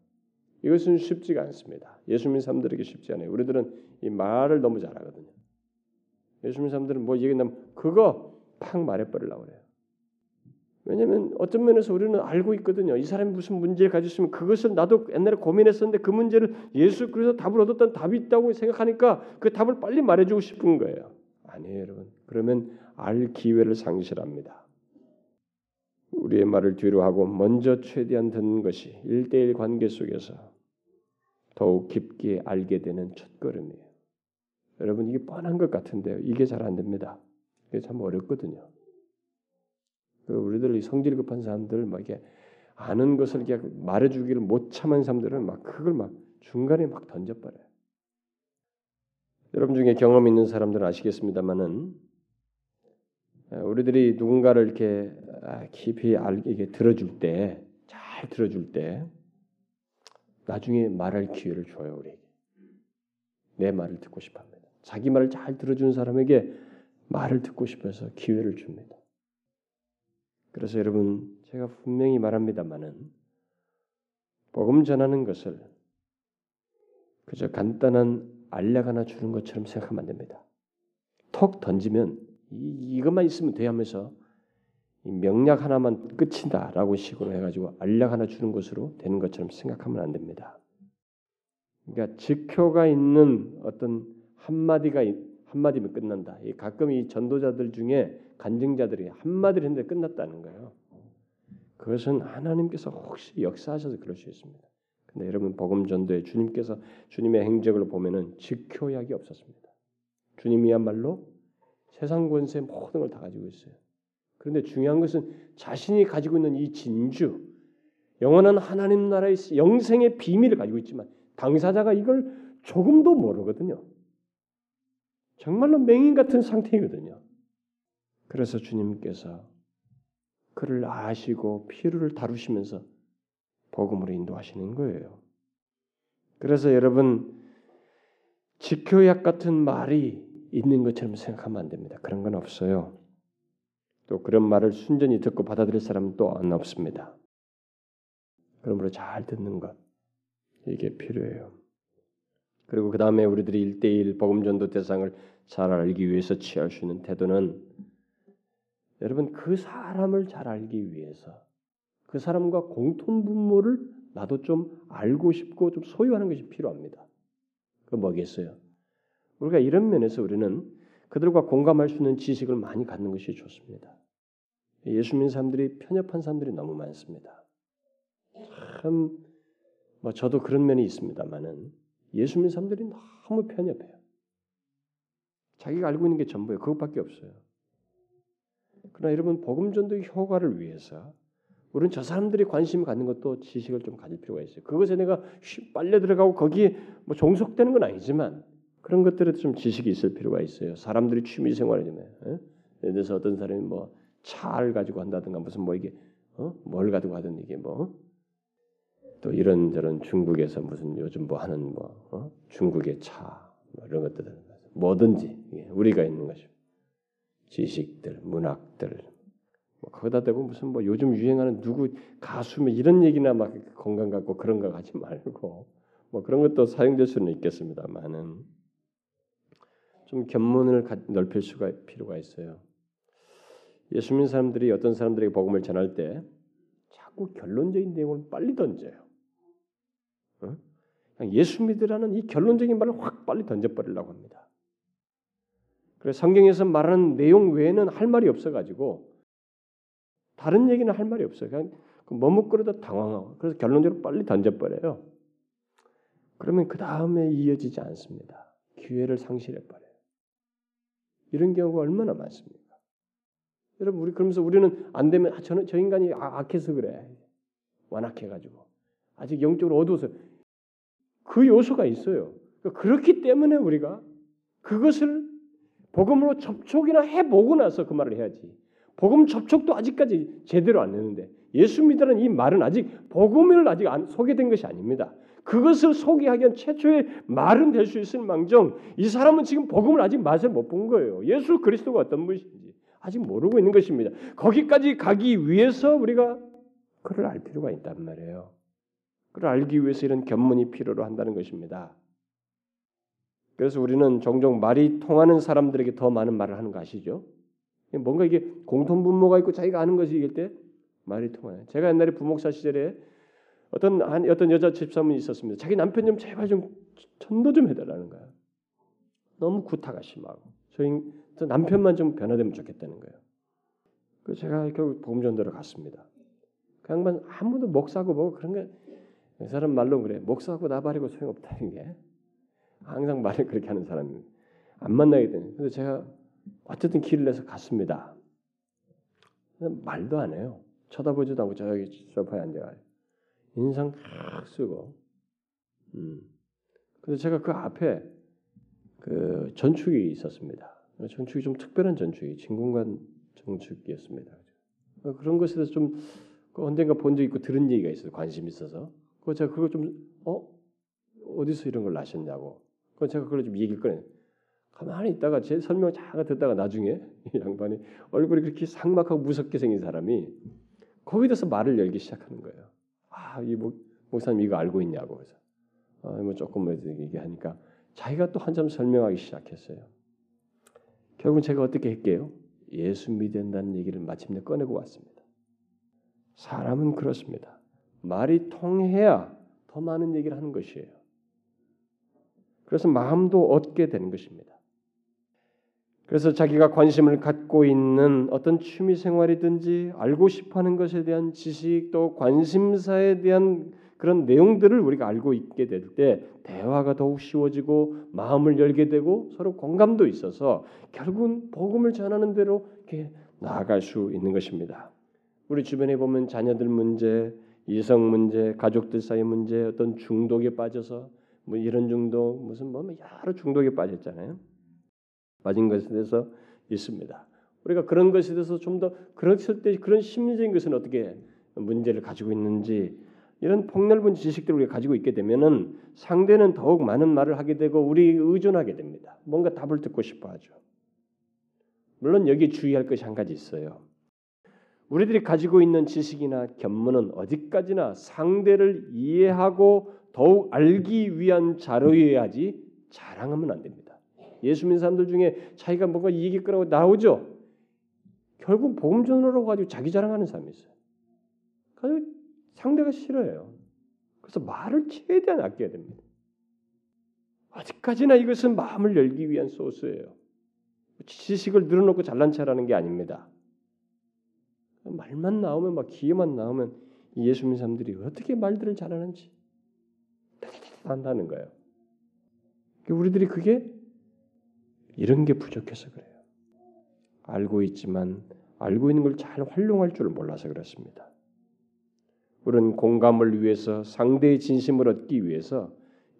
이것은 쉽지가 않습니다. 예수 믿는 사람들에게 쉽지 않아요. 우리들은 이 말을 너무 잘하거든요. 예수 믿는 사람들은 뭐 얘기하면 그거 팍 말해버리려고 그래요. 왜냐하면 어떤 면에서 우리는 알고 있거든요. 이 사람이 무슨 문제를 가지고 있으면 그것을 나도 옛날에 고민했었는데 그 문제를 예수 그래서 답을 얻었다는 답이 있다고 생각하니까 그 답을 빨리 말해주고 싶은 거예요. 아니에요, 여러분. 그러면 알 기회를 상실합니다. 우리의 말을 뒤로 하고 먼저 최대한 듣는 것이 일대일 관계 속에서 더욱 깊게 알게 되는 첫걸음이에요. 여러분 이게 뻔한 것 같은데요. 이게 잘 안 됩니다. 이게 참 어렵거든요. 그 우리들 성질 급한 사람들 막 이게 아는 것을 말해주기를 못 참은 사람들은 막 그걸 막 중간에 막 던져버려요. 여러분 중에 경험 있는 사람들은 아시겠습니다만은 우리들이 누군가를 이렇게 아, 깊이 알게 들어줄 때, 잘 들어줄 때, 나중에 말할 기회를 줘요 우리에게. 내 말을 듣고 싶어합니다. 자기 말을 잘 들어주는 사람에게 말을 듣고 싶어서 기회를 줍니다. 그래서 여러분 제가 분명히 말합니다만은 복음 전하는 것을 그저 간단한 알약 하나 주는 것처럼 생각하면 안 됩니다. 톡 던지면 이, 이것만 있으면 돼 하면서 명약 하나만 끝이다라고 식으로 해가지고 알약 하나 주는 것으로 되는 것처럼 생각하면 안 됩니다. 그러니까 직효가 있는 어떤 한마디가 한마디면 끝난다. 가끔 이 전도자들 중에 간증자들이 한마디를 했는데 끝났다는 거예요. 그것은 하나님께서 혹시 역사하셔서 그럴 수 있습니다. 근데 여러분 복음 전도에 주님께서 주님의 행적을 보면은 직효약이 없었습니다. 주님이야말로 세상 권세 모든 걸 다 가지고 있어요. 그런데 중요한 것은 자신이 가지고 있는 이 진주, 영원한 하나님 나라의 영생의 비밀을 가지고 있지만 당사자가 이걸 조금도 모르거든요. 정말로 맹인 같은 상태이거든요. 그래서 주님께서 그를 아시고 피로를 다루시면서 복음으로 인도하시는 거예요. 그래서 여러분 지표약 같은 말이 있는 것처럼 생각하면 안 됩니다. 그런 건 없어요. 또 그런 말을 순전히 듣고 받아들일 사람은 또 안 없습니다. 그러므로 잘 듣는 것 이게 필요해요. 그리고 그 다음에 우리들이 일대일 복음 전도 대상을 잘 알기 위해서 취할 수 있는 태도는 여러분 그 사람을 잘 알기 위해서 그 사람과 공통 분모를 나도 좀 알고 싶고 좀 소유하는 것이 필요합니다. 그 뭐겠어요? 우리가 이런 면에서 우리는 그들과 공감할 수 있는 지식을 많이 갖는 것이 좋습니다. 예수 믿는 사람들이 편협한 사람들이 너무 많습니다. 참, 뭐 저도 그런 면이 있습니다만은 예수 믿는 사람들이 너무 편협해요. 자기가 알고 있는 게 전부예요. 그것밖에 없어요. 그러나 여러분 복음 전도의 효과를 위해서 우리는 저 사람들이 관심을 갖는 것도 지식을 좀 가질 필요가 있어요. 그것에 내가 빨려 들어가고 거기에 뭐 종속되는 건 아니지만 그런 것들에 좀 지식이 있을 필요가 있어요. 사람들이 취미 해. 예를 들어서 어떤 사람이 뭐 차를 가지고 한다든가 무슨 뭐 이게 어? 뭘 가지고 하든 이게 뭐 또 이런 저런 중국에서 무슨 요즘 뭐 하는 뭐 어? 중국의 차 뭐 이런 것들 뭐든지 우리가 있는 것이 지식들, 문학들 뭐 거기다 대고 무슨 뭐 요즘 유행하는 누구 가수면 이런 얘기나 막 건강 갖고 그런 거 하지 말고 뭐 그런 것도 사용될 수는 있겠습니다만은 좀 견문을 넓힐 수가 필요가 있어요. 예수 믿는 사람들이 어떤 사람들에게 복음을 전할 때 자꾸 결론적인 내용을 빨리 던져요. 어? 예수 믿으라는 이 결론적인 말을 확 빨리 던져버리려고 합니다. 그래서 성경에서 말하는 내용 외에는 할 말이 없어가지고 다른 얘기는 할 말이 없어요. 그냥 머뭇거리다 당황하고 그래서 결론적으로 빨리 던져버려요. 그러면 그 다음에 이어지지 않습니다. 기회를 상실해버려요. 이런 경우가 얼마나 많습니까? 여러분 우리 그러면서 우리는 안 되면 아, 저는 저 인간이 아, 악해서 그래 완악해 가지고 아직 영적으로 어두워서 그 요소가 있어요. 그러니까 그렇기 때문에 우리가 그것을 복음으로 접촉이나 해보고 나서 그 말을 해야지. 복음 접촉도 아직까지 제대로 안 되는데 예수 믿으라는 이 말은 아직 복음을 아직 안, 소개된 것이 아닙니다. 그것을 소개하기 위한 최초의 말은 될 수 있을 망정 이 사람은 지금 복음을 아직 맛을 못 본 거예요. 예수 그리스도가 어떤 분이신지 아직 모르고 있는 것입니다. 거기까지 가기 위해서 우리가 그를 알 필요가 있단 말이에요. 그를 알기 위해서 이런 견문이 필요로 한다는 것입니다. 그래서 우리는 종종 말이 통하는 사람들에게 더 많은 말을 하는 거 아시죠? 뭔가 이게 공통 분모가 있고 자기가 아는 것이 이길 때 말이 통해요. 제가 옛날에 부목사 시절에 어떤 한 어떤 여자 집사분이 있었습니다. 자기 남편 좀 제발 좀 전도 좀 해달라는 거야. 너무 구타가 심하고 저희 저 남편만 좀 변화되면 좋겠다는 거예요. 그 제가 결국 보험전도를 갔습니다. 그 양반 한 번도 목사고 뭐 그런 게이 사람 말로 그래 목사고 나발이고 소용없다는 게 항상 말을 그렇게 하는 사람이 안 만나게 되는. 근데 제가 어쨌든 길을 내서 갔습니다. 말도 안 해요. 쳐다보지도 않고 저기 소파에 앉아 인상 탁 쓰고. 음. 근데 제가 그 앞에 그 전축이 있었습니다. 전축이 좀 특별한 전축이 진공관 전축이었습니다. 그런 것에 대해서 좀그 언젠가 본 적 있고 들은 얘기가 있어요. 관심 있어서. 그 제가 그거 좀 어? 어디서 이런 걸 나셨냐고. 그 제가 그걸 좀 얘기를 꺼내. 가만히 있다가 제 설명을 잠깐 듣다가 나중에 이 양반이 얼굴이 그렇게 상막하고 무섭게 생긴 사람이 거기에 대해서 말을 열기 시작하는 거예요. 아, 이 목, 목사님 이거 알고 있냐고 그래서 아, 뭐 조금 뭐 얘기하니까 자기가 또 한참 설명하기 시작했어요. 결국은 제가 어떻게 할게요? 예수 믿는다는 얘기를 마침내 꺼내고 왔습니다. 사람은 그렇습니다. 말이 통해야 더 많은 얘기를 하는 것이에요. 그래서 마음도 얻게 되는 것입니다. 그래서 자기가 관심을 갖고 있는 어떤 취미 생활이든지 알고 싶어 하는 것에 대한 지식 또 관심사에 대한 그런 내용들을 우리가 알고 있게 될 때 대화가 더욱 쉬워지고 마음을 열게 되고 서로 공감도 있어서 결국은 복음을 전하는 대로 이렇게 나아갈 수 있는 것입니다. 우리 주변에 보면 자녀들 문제, 이성 문제, 가족들 사이 문제, 어떤 중독에 빠져서 뭐 이런 중독, 무슨 뭐 여러 중독에 빠졌잖아요. 빠진 것에 대해서 있습니다. 우리가 그런 것에 대해서 좀 더 그랬을 때 그런 심리적인 것은 어떻게 문제를 가지고 있는지 이런 폭넓은 지식들을 우리가 가지고 있게 되면은 상대는 더욱 많은 말을 하게 되고 우리 의존하게 됩니다. 뭔가 답을 듣고 싶어 하죠. 물론 여기 주의할 것이 한 가지 있어요. 우리들이 가지고 있는 지식이나 견문은 어디까지나 상대를 이해하고 더욱 알기 위한 자료여야지 자랑하면 안 됩니다. 예수 믿는 사람들 중에 자기가 뭔가 이익이 있거라고 나오죠. 결국 복음 전으로 가지고 자기 자랑하는 사람이 있어요. 가지고 상대가 싫어요. 그래서 말을 최대한 아껴야 됩니다. 아직까지나 이것은 마음을 열기 위한 소스예요. 지식을 늘어놓고 잘난 체라는 게 아닙니다. 말만 나오면 막 기회만 나오면 예수 믿는 사람들이 어떻게 말들을 잘하는지 한다는 거예요. 우리들이 그게 이런 게 부족해서 그래요. 알고 있지만 알고 있는 걸 잘 활용할 줄 몰라서 그렇습니다. 우리는 공감을 위해서 상대의 진심을 얻기 위해서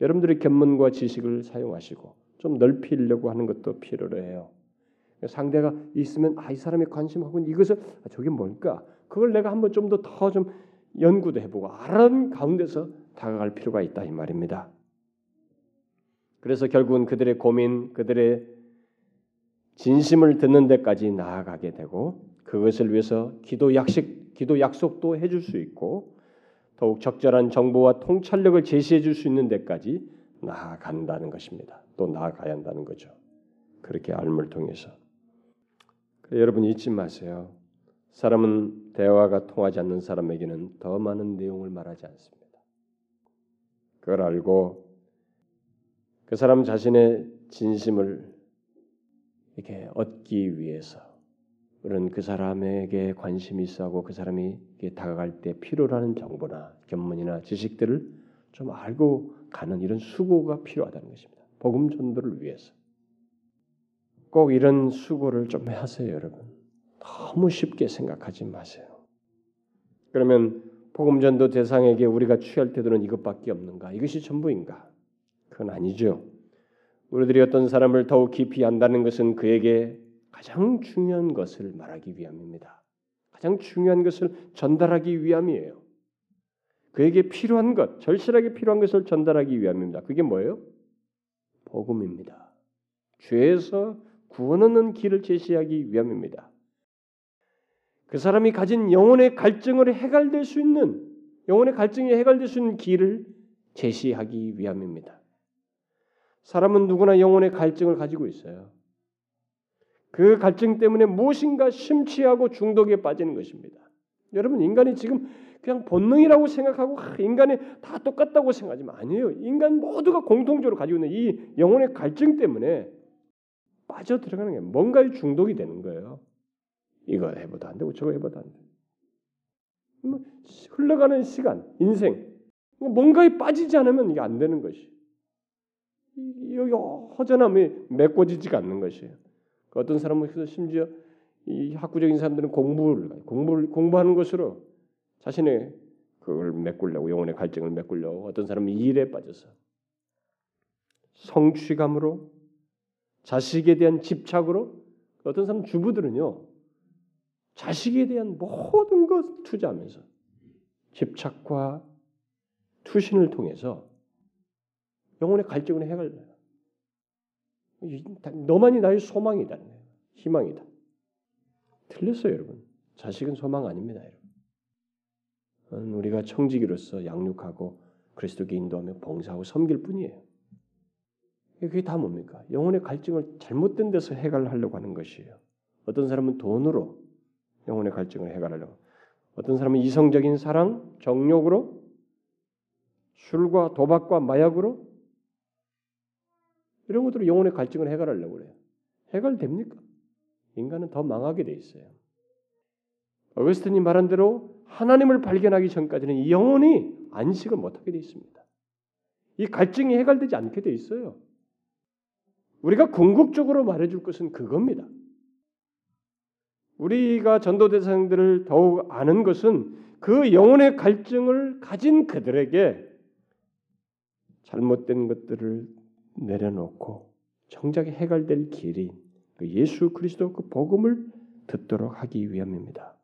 여러분들의 견문과 지식을 사용하시고 좀 넓히려고 하는 것도 필요로 해요. 상대가 있으면 아 이 사람이 관심하고 이것을 아, 저게 뭘까? 그걸 내가 한번 좀 더 더좀 연구도 해보고 알아는 가운데서 다가갈 필요가 있다 이 말입니다. 그래서 결국은 그들의 고민, 그들의 진심을 듣는 데까지 나아가게 되고 그것을 위해서 기도 약식, 기도 약속도 해줄 수 있고 더욱 적절한 정보와 통찰력을 제시해 줄 수 있는 데까지 나아간다는 것입니다. 또 나아가야 한다는 거죠. 그렇게 알을 통해서. 여러분 잊지 마세요. 사람은 대화가 통하지 않는 사람에게는 더 많은 내용을 말하지 않습니다. 그걸 알고 그 사람 자신의 진심을 이렇게 얻기 위해서 우리는 그 사람에게 관심이 있어하고 그 사람이 다가갈 때 필요로 하는 정보나 견문이나 지식들을 좀 알고 가는 이런 수고가 필요하다는 것입니다. 복음 전도를 위해서. 꼭 이런 수고를 좀 하세요, 여러분. 너무 쉽게 생각하지 마세요. 그러면 복음 전도 대상에게 우리가 취할 태도는 이것밖에 없는가? 이것이 전부인가? 그건 아니죠. 우리들이 어떤 사람을 더욱 깊이 안다는 것은 그에게 가장 중요한 것을 말하기 위함입니다. 가장 중요한 것을 전달하기 위함이에요. 그에게 필요한 것, 절실하게 필요한 것을 전달하기 위함입니다. 그게 뭐예요? 복음입니다. 죄에서 구원 얻는 길을 제시하기 위함입니다. 그 사람이 가진 영혼의 갈증을 해결될 수 있는 영혼의 갈증이 해결될 수 있는 길을 제시하기 위함입니다. 사람은 누구나 영혼의 갈증을 가지고 있어요. 그 갈증 때문에 무엇인가 심취하고 중독에 빠지는 것입니다. 여러분 인간이 지금 그냥 본능이라고 생각하고 인간이 다 똑같다고 생각하지만 아니에요. 인간 모두가 공통적으로 가지고 있는 이 영혼의 갈증 때문에 빠져 들어가는 게 뭔가에 중독이 되는 거예요. 이거 해보다 안 되고 저거 해보다 안 돼. 뭐 흘러가는 시간, 인생 뭔가에 빠지지 않으면 이게 안 되는 것이. 여기 허전함이 메꿔지지가 않는 것이에요. 어떤 사람은 심지어 이 학구적인 사람들은 공부를 공부를 공부하는 것으로 자신의 그걸 메꾸려고 영혼의 갈증을 메꾸려고 어떤 사람은 일에 빠져서 성취감으로 자식에 대한 집착으로 어떤 사람 주부들은요 자식에 대한 모든 것 투자하면서 집착과 투신을 통해서 영혼의 갈증을 해결해요. 너만이 나의 소망이다. 희망이다. 틀렸어요, 여러분. 자식은 소망 아닙니다, 여러분. 우리가 청지기로서 양육하고 그리스도께 인도하며 봉사하고 섬길 뿐이에요. 그게 다 뭡니까? 영혼의 갈증을 잘못된 데서 해결하려고 하는 것이에요. 어떤 사람은 돈으로 영혼의 갈증을 해결하려고. 어떤 사람은 이성적인 사랑, 정욕으로, 술과 도박과 마약으로 이런 것들로 영혼의 갈증을 해결하려고 그래요. 해결됩니까? 인간은 더 망하게 돼 있어요. 어거스틴이 말한 대로 하나님을 발견하기 전까지는 이 영혼이 안식을 못하게 돼 있습니다. 이 갈증이 해결되지 않게 돼 있어요. 우리가 궁극적으로 말해줄 것은 그겁니다. 우리가 전도 대상들을 더욱 아는 것은 그 영혼의 갈증을 가진 그들에게 잘못된 것들을 내려놓고 정작 해결될 길이 그 예수 그리스도 그 복음을 듣도록 하기 위함입니다.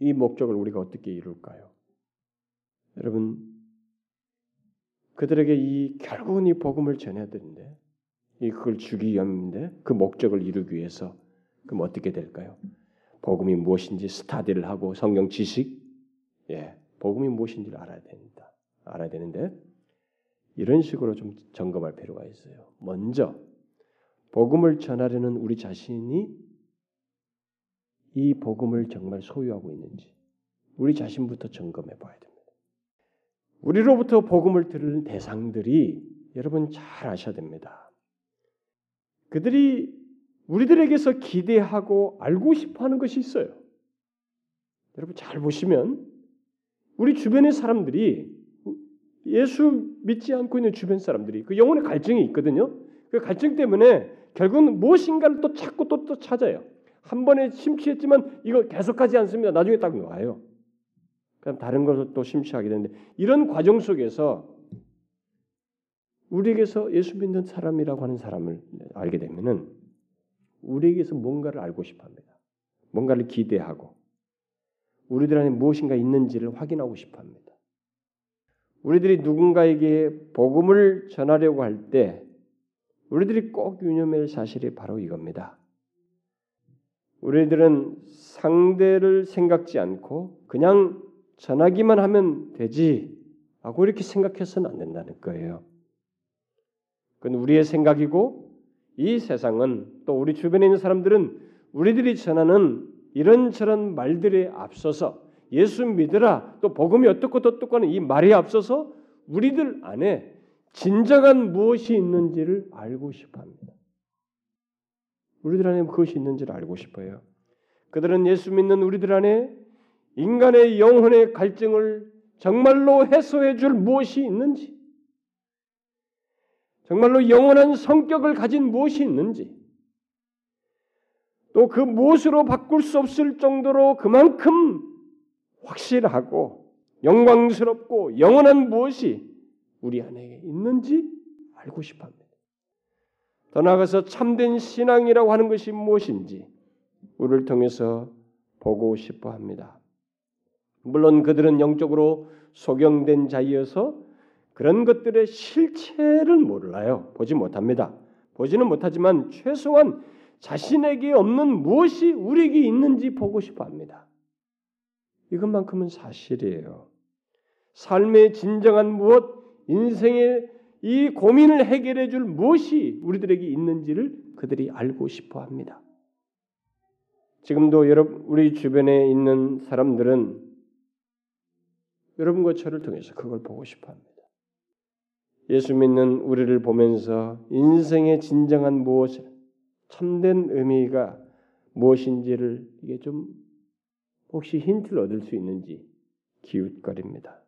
이 목적을 우리가 어떻게 이룰까요? 여러분 그들에게 이 결국은 이 복음을 전해야 되는데 이 그걸 주기 위함인데 그 목적을 이루기 위해서 그럼 어떻게 될까요? 복음이 무엇인지 스타디를 하고 성경 지식 예 복음이 무엇인지를 알아야 됩니다. 알아야 되는데 이런 식으로 좀 점검할 필요가 있어요. 먼저 복음을 전하려는 우리 자신이 이 복음을 정말 소유하고 있는지 우리 자신부터 점검해 봐야 됩니다. 우리로부터 복음을 들은 대상들이 여러분 잘 아셔야 됩니다. 그들이 우리들에게서 기대하고 알고 싶어 하는 것이 있어요. 여러분 잘 보시면 우리 주변의 사람들이 예수 믿지 않고 있는 주변 사람들이 그 영혼의 갈증이 있거든요. 그 갈증 때문에 결국은 무엇인가를 또 찾고 또, 또 찾아요. 한 번에 심취했지만 이거 계속하지 않습니다. 나중에 딱 와요. 그럼 다른 것을 또 심취하게 되는데 이런 과정 속에서 우리에게서 예수 믿는 사람이라고 하는 사람을 알게 되면은 우리에게서 뭔가를 알고 싶어합니다. 뭔가를 기대하고 우리들 안에 무엇인가 있는지를 확인하고 싶어 합니다. 우리들이 누군가에게 복음을 전하려고 할 때 우리들이 꼭 유념할 사실이 바로 이겁니다. 우리들은 상대를 생각지 않고 그냥 전하기만 하면 되지 하고 이렇게 생각해서는 안 된다는 거예요. 그건 우리의 생각이고 이 세상은 또 우리 주변에 있는 사람들은 우리들이 전하는 이런저런 말들에 앞서서 예수 믿으라 또 복음이 어떻고 어떻고 하는 이 말에 앞서서 우리들 안에 진정한 무엇이 있는지를 알고 싶어 합니다. 우리들 안에 그것이 있는지를 알고 싶어요. 그들은 예수 믿는 우리들 안에 인간의 영혼의 갈증을 정말로 해소해 줄 무엇이 있는지, 정말로 영원한 성격을 가진 무엇이 있는지, 또 그 무엇으로 바꿀 수 없을 정도로 그만큼 확실하고 영광스럽고 영원한 무엇이 우리 안에 있는지 알고 싶어 합니다. 더 나아가서 참된 신앙이라고 하는 것이 무엇인지 우리를 통해서 보고 싶어 합니다. 물론 그들은 영적으로 소경된 자이어서 그런 것들의 실체를 몰라요. 보지 못합니다. 보지는 못하지만 최소한 자신에게 없는 무엇이 우리에게 있는지 보고 싶어 합니다. 이것만큼은 사실이에요. 삶의 진정한 무엇, 인생의 이 고민을 해결해 줄 무엇이 우리들에게 있는지를 그들이 알고 싶어 합니다. 지금도 여러분 우리 주변에 있는 사람들은 여러분과 저를 통해서 그걸 보고 싶어 합니다. 예수 믿는 우리를 보면서 인생의 진정한 무엇을 참된 의미가 무엇인지를 이게 좀 혹시 힌트를 얻을 수 있는지 기웃거립니다.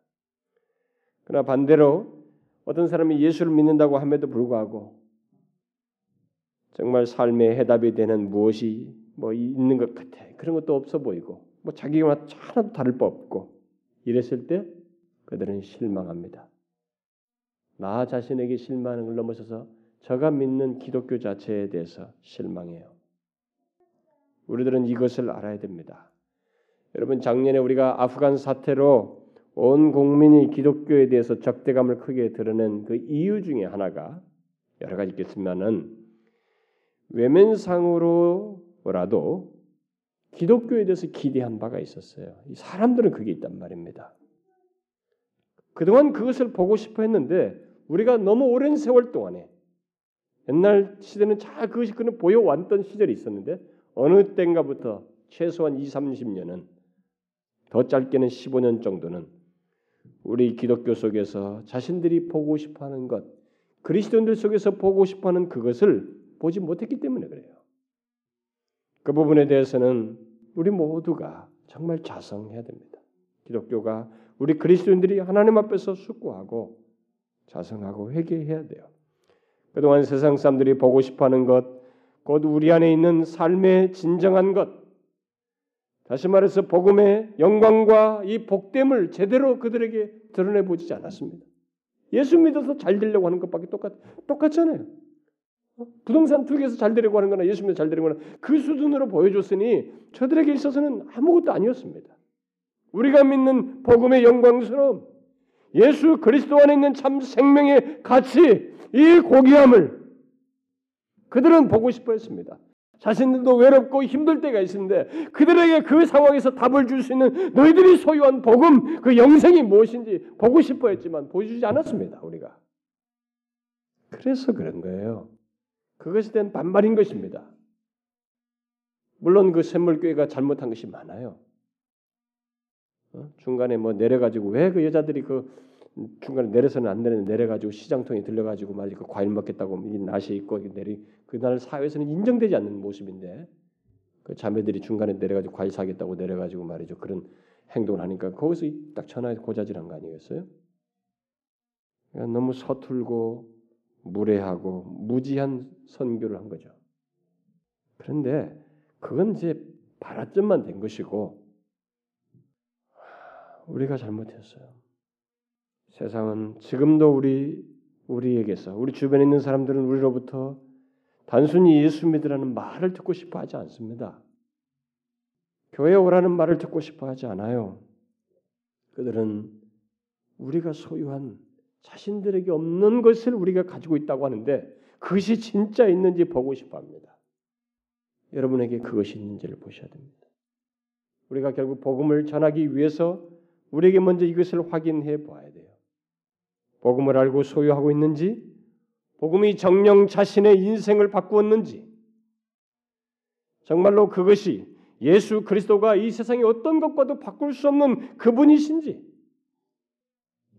그러나 반대로 어떤 사람이 예수를 믿는다고 함에도 불구하고 정말 삶의 해답이 되는 무엇이 뭐 있는 것 같아. 그런 것도 없어 보이고 뭐 자기가 하나도 다를 바 없고 이랬을 때 그들은 실망합니다. 나 자신에게 실망하는 걸 넘어서서 저가 믿는 기독교 자체에 대해서 실망해요. 우리들은 이것을 알아야 됩니다. 여러분 작년에 우리가 아프간 사태로 온 국민이 기독교에 대해서 적대감을 크게 드러낸 그 이유 중에 하나가 여러 가지 있겠지만은 외면상으로라도 기독교에 대해서 기대한 바가 있었어요. 사람들은 그게 있단 말입니다. 그동안 그것을 보고 싶어 했는데 우리가 너무 오랜 세월 동안에 옛날 시대는 잘 그것이 그는 보여왔던 시절이 있었는데 어느 때인가부터 최소한 2, 30년은 더 짧게는 15년 정도는 우리 기독교 속에서 자신들이 보고 싶어하는 것, 그리스도인들 속에서 보고 싶어하는 그것을 보지 못했기 때문에 그래요. 그 부분에 대해서는 우리 모두가 정말 자성해야 됩니다. 기독교가 우리 그리스도인들이 하나님 앞에서 숙고하고 자성하고 회개해야 돼요. 그동안 세상 사람들이 보고 싶어하는 것, 곧 우리 안에 있는 삶의 진정한 것, 다시 말해서 복음의 영광과 이 복됨을 제대로 그들에게 드러내 보지 않았습니다. 예수 믿어서 잘 되려고 하는 것밖에 똑같 똑같잖아요. 어? 부동산 투기해서 잘 되려고 하는 거나 예수 믿어 잘 되려고 하는 그 수준으로 보여줬으니 저들에게 있어서는 아무것도 아니었습니다. 우리가 믿는 복음의 영광스러움, 예수 그리스도 안에 있는 참 생명의 가치, 이 고귀함을 그들은 보고 싶어 했습니다. 자신들도 외롭고 힘들 때가 있는데 그들에게 그 상황에서 답을 줄 수 있는 너희들이 소유한 복음 그 영생이 무엇인지 보고 싶어 했지만 보여주지 않았습니다. 우리가. 그래서 그런 거예요. 그것에 대한 반발인 것입니다. 물론 그 샘물교회가 잘못한 것이 많아요. 어? 중간에 뭐 내려가지고 왜 그 여자들이 그 중간에 내려서는 안 되는 내려가지고 시장통에 들려가지고 말이 그 과일 먹겠다고 이 낫이 있고 내리 그날 사회에서는 인정되지 않는 모습인데 그 자매들이 중간에 내려가지고 과일 사겠다고 내려가지고 말이죠 그런 행동을 하니까 거기서 딱 전화해서 고자질한 거 아니겠어요? 그러니까 너무 서툴고 무례하고 무지한 선교를 한 거죠. 그런데 그건 이제 발화점만 된 것이고 우리가 잘못했어요. 세상은 지금도 우리 우리에게서 우리 주변에 있는 사람들은 우리로부터 단순히 예수 믿으라는 말을 듣고 싶어 하지 않습니다. 교회 오라는 말을 듣고 싶어 하지 않아요. 그들은 우리가 소유한 자신들에게 없는 것을 우리가 가지고 있다고 하는데 그것이 진짜 있는지 보고 싶어 합니다. 여러분에게 그것이 있는지를 보셔야 됩니다. 우리가 결국 복음을 전하기 위해서 우리에게 먼저 이것을 확인해 봐야 돼요. 복음을 알고 소유하고 있는지, 복음이 정령 자신의 인생을 바꾸었는지, 정말로 그것이 예수 그리스도가 이 세상의 어떤 것과도 바꿀 수 없는 그분이신지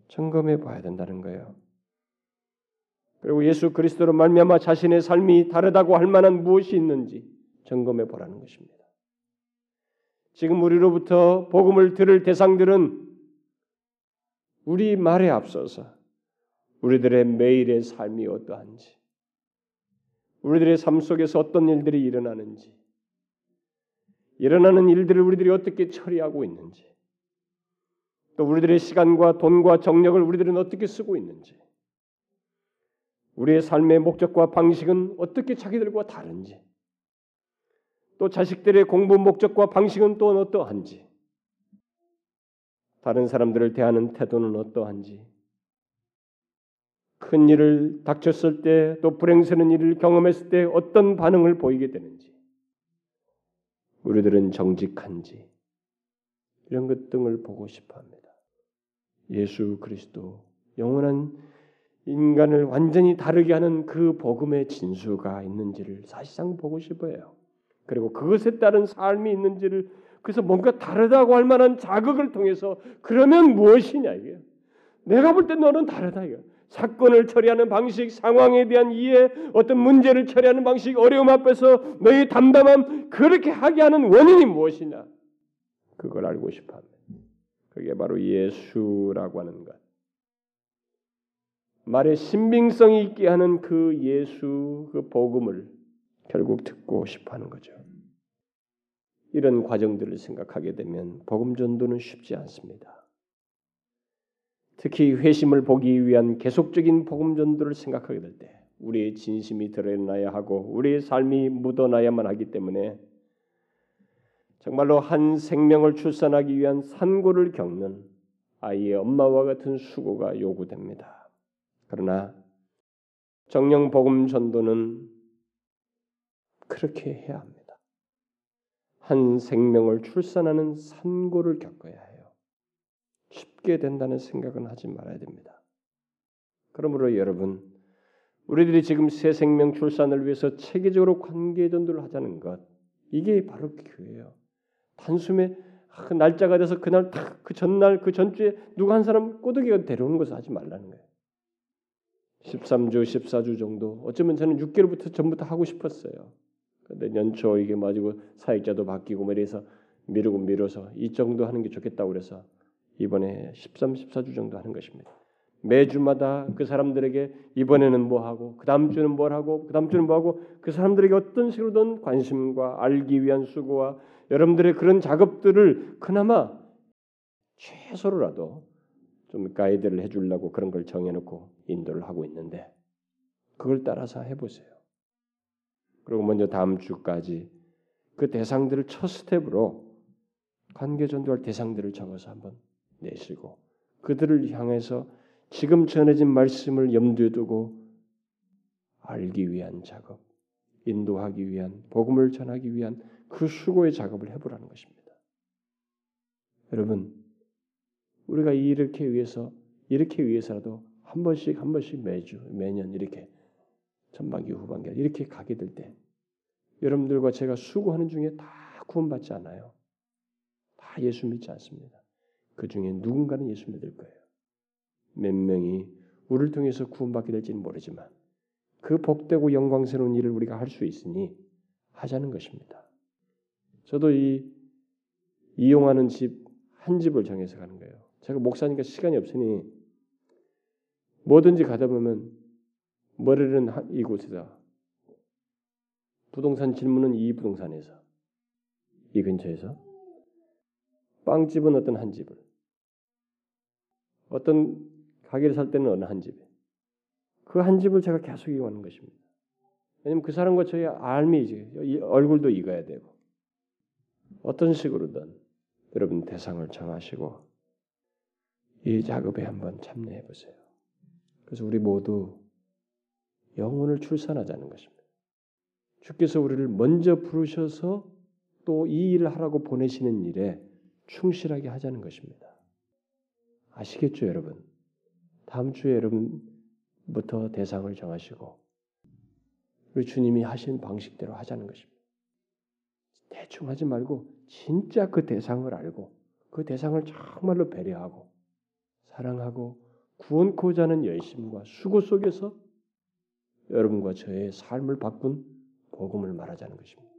점검해 봐야 된다는 거예요. 그리고 예수 그리스도로 말미암아 자신의 삶이 다르다고 할 만한 무엇이 있는지 점검해 보라는 것입니다. 지금 우리로부터 복음을 들을 대상들은 우리 말에 앞서서 우리들의 매일의 삶이 어떠한지, 우리들의 삶 속에서 어떤 일들이 일어나는지, 일어나는 일들을 우리들이 어떻게 처리하고 있는지, 또 우리들의 시간과 돈과 정력을 우리들은 어떻게 쓰고 있는지, 우리의 삶의 목적과 방식은 어떻게 자기들과 다른지, 또 자식들의 공부 목적과 방식은 또 어떠한지, 다른 사람들을 대하는 태도는 어떠한지, 큰 일을 닥쳤을 때 또 불행스러운 일을 경험했을 때 어떤 반응을 보이게 되는지, 우리들은 정직한지 이런 것 등을 보고 싶어 합니다. 예수 그리스도 영원한 인간을 완전히 다르게 하는 그 복음의 진수가 있는지를 사실상 보고 싶어요. 그리고 그것에 따른 삶이 있는지를 그래서 뭔가 다르다고 할 만한 자극을 통해서 그러면 무엇이냐 이게 내가 볼 때 너는 다르다 이거 사건을 처리하는 방식, 상황에 대한 이해, 어떤 문제를 처리하는 방식, 어려움 앞에서 너희 담담함 그렇게 하게 하는 원인이 무엇이냐? 그걸 알고 싶어 합니다. 그게 바로 예수라고 하는 것. 말의 신빙성이 있게 하는 그 예수, 그 복음을 결국 듣고 싶어 하는 거죠. 이런 과정들을 생각하게 되면 복음 전도는 쉽지 않습니다. 특히 회심을 보기 위한 계속적인 복음 전도를 생각하게 될 때 우리의 진심이 드러나야 하고 우리의 삶이 묻어나야만 하기 때문에 정말로 한 생명을 출산하기 위한 산고를 겪는 아이의 엄마와 같은 수고가 요구됩니다. 그러나 정령 복음 전도는 그렇게 해야 합니다. 한 생명을 출산하는 산고를 겪어야 해요. 쉽게 된다는 생각은 하지 말아야 됩니다. 그러므로 여러분, 우리들이 지금 새 생명 출산을 위해서 체계적으로 관계 전도를 하자는 것, 이게 바로 교회예요. 단숨에 그 날짜가 돼서 그날 탁그 전날 그 전주에 누가 한 사람 꼬드기가 데려오는 것을 하지 말라는 거예요. 13주, 14주 정도. 어쩌면 저는 6개월부터 전부터 하고 싶었어요. 근데 연초 이게 맞고 사역자도 바뀌고 뭐 이래서 미루고 미뤄서 이 정도 하는 게 좋겠다고 그래서 이번에 13, 14주 정도 하는 것입니다. 매주마다 그 사람들에게 이번에는 뭐 하고 그 다음 주는 뭘 하고 그 다음 주는 뭐 하고 그 사람들에게 어떤 식으로든 관심과 알기 위한 수고와 여러분들의 그런 작업들을 그나마 최소로라도 좀 가이드를 해주려고 그런 걸 정해놓고 인도를 하고 있는데 그걸 따라서 해보세요. 그리고 먼저 다음 주까지 그 대상들을 첫 스텝으로 관계 전도할 대상들을 적어서 한번 내시고 그들을 향해서 지금 전해진 말씀을 염두에 두고 알기 위한 작업, 인도하기 위한 복음을 전하기 위한 그 수고의 작업을 해보라는 것입니다. 여러분, 우리가 이렇게 위해서 이렇게 위해서라도 한 번씩 한 번씩 매주 매년 이렇게 전반기 후반기 이렇게 가게 될 때 여러분들과 제가 수고하는 중에 다 구원받지 않아요. 다 예수 믿지 않습니다. 그 중에 누군가는 예수 믿을 거예요. 몇 명이 우리를 통해서 구원받게 될지는 모르지만 그 복되고 영광스러운 일을 우리가 할 수 있으니 하자는 것입니다. 저도 이 이용하는 집 한 집을 정해서 가는 거예요. 제가 목사니까 시간이 없으니 뭐든지 가다 보면 머리는 이곳에다 부동산 질문은 이 부동산에서 이 근처에서 빵집은 어떤 한 집을 어떤 가게를 살 때는 어느 한 집에 그 한 집을 제가 계속 이용하는 것입니다. 왜냐면 그 사람과 저희 알미 이제 얼굴도 익어야 되고 어떤 식으로든 여러분 대상을 정하시고 이 작업에 한번 참여해 보세요. 그래서 우리 모두 영혼을 출산하자는 것입니다. 주께서 우리를 먼저 부르셔서 또 이 일을 하라고 보내시는 일에 충실하게 하자는 것입니다. 아시겠죠, 여러분? 다음 주에 여러분부터 대상을 정하시고 우리 주님이 하신 방식대로 하자는 것입니다. 대충 하지 말고 진짜 그 대상을 알고 그 대상을 정말로 배려하고 사랑하고 구원코자 하는 열심과 수고 속에서 여러분과 저의 삶을 바꾼 복음을 말하자는 것입니다.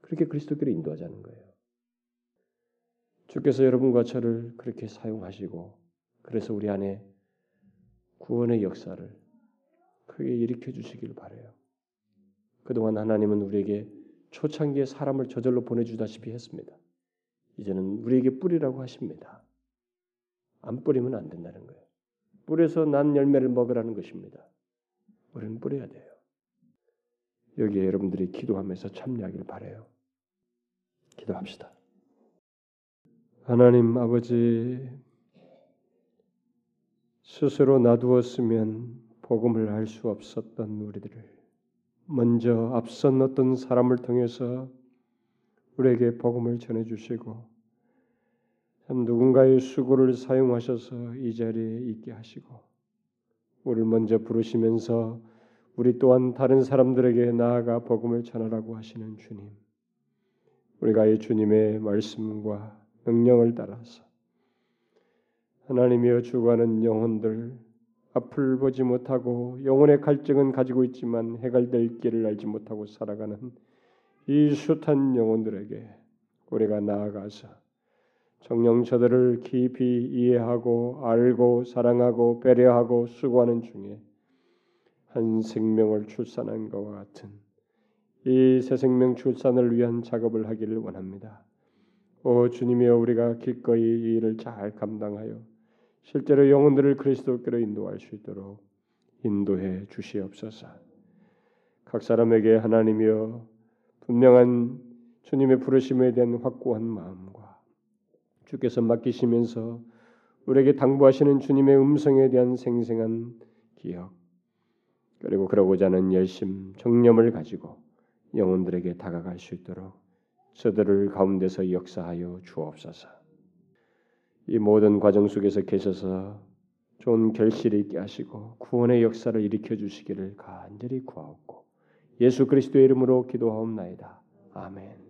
그렇게 그리스도께로 인도하자는 거예요. 주께서 여러분과 저를 그렇게 사용하시고 그래서 우리 안에 구원의 역사를 크게 일으켜 주시기를 바래요. 그동안 하나님은 우리에게 초창기에 사람을 저절로 보내주다시피 했습니다. 이제는 우리에게 뿌리라고 하십니다. 안 뿌리면 안 된다는 거예요. 뿌려서 난 열매를 먹으라는 것입니다. 우리는 뿌려야 돼요. 여기에 여러분들이 기도하면서 참여하길 바래요. 기도합시다. 하나님 아버지 스스로 놔두었으면 복음을 알수 없었던 우리들을 먼저 앞선 어떤 사람을 통해서 우리에게 복음을 전해 주시고 참 누군가의 수고를 사용하셔서 이 자리에 있게 하시고 우리를 먼저 부르시면서 우리 또한 다른 사람들에게 나아가 복음을 전하라고 하시는 주님. 우리가 이 주님의 말씀과 명령을 따라서 하나님이여 주관하는 영혼들 앞을 보지 못하고 영혼의 갈증은 가지고 있지만 해갈될 길을 알지 못하고 살아가는 이 숱한 영혼들에게 우리가 나아가서 정령 저들을 깊이 이해하고 알고 사랑하고 배려하고 수고하는 중에 한 생명을 출산한 것과 같은 이 새 생명 출산을 위한 작업을 하기를 원합니다. 오 주님이여 우리가 기꺼이 이 일을 잘 감당하여 실제로 영혼들을 그리스도께로 인도할 수 있도록 인도해 주시옵소서. 각 사람에게 하나님이여 분명한 주님의 부르심에 대한 확고한 마음과 주께서 맡기시면서 우리에게 당부하시는 주님의 음성에 대한 생생한 기억 그리고 그러고자 하는 열심, 정념을 가지고 영혼들에게 다가갈 수 있도록 저들을 가운데서 역사하여 주옵소서. 이 모든 과정 속에서 계셔서 좋은 결실이 있게 하시고 구원의 역사를 일으켜 주시기를 간절히 구하옵고 예수 그리스도의 이름으로 기도하옵나이다. 아멘.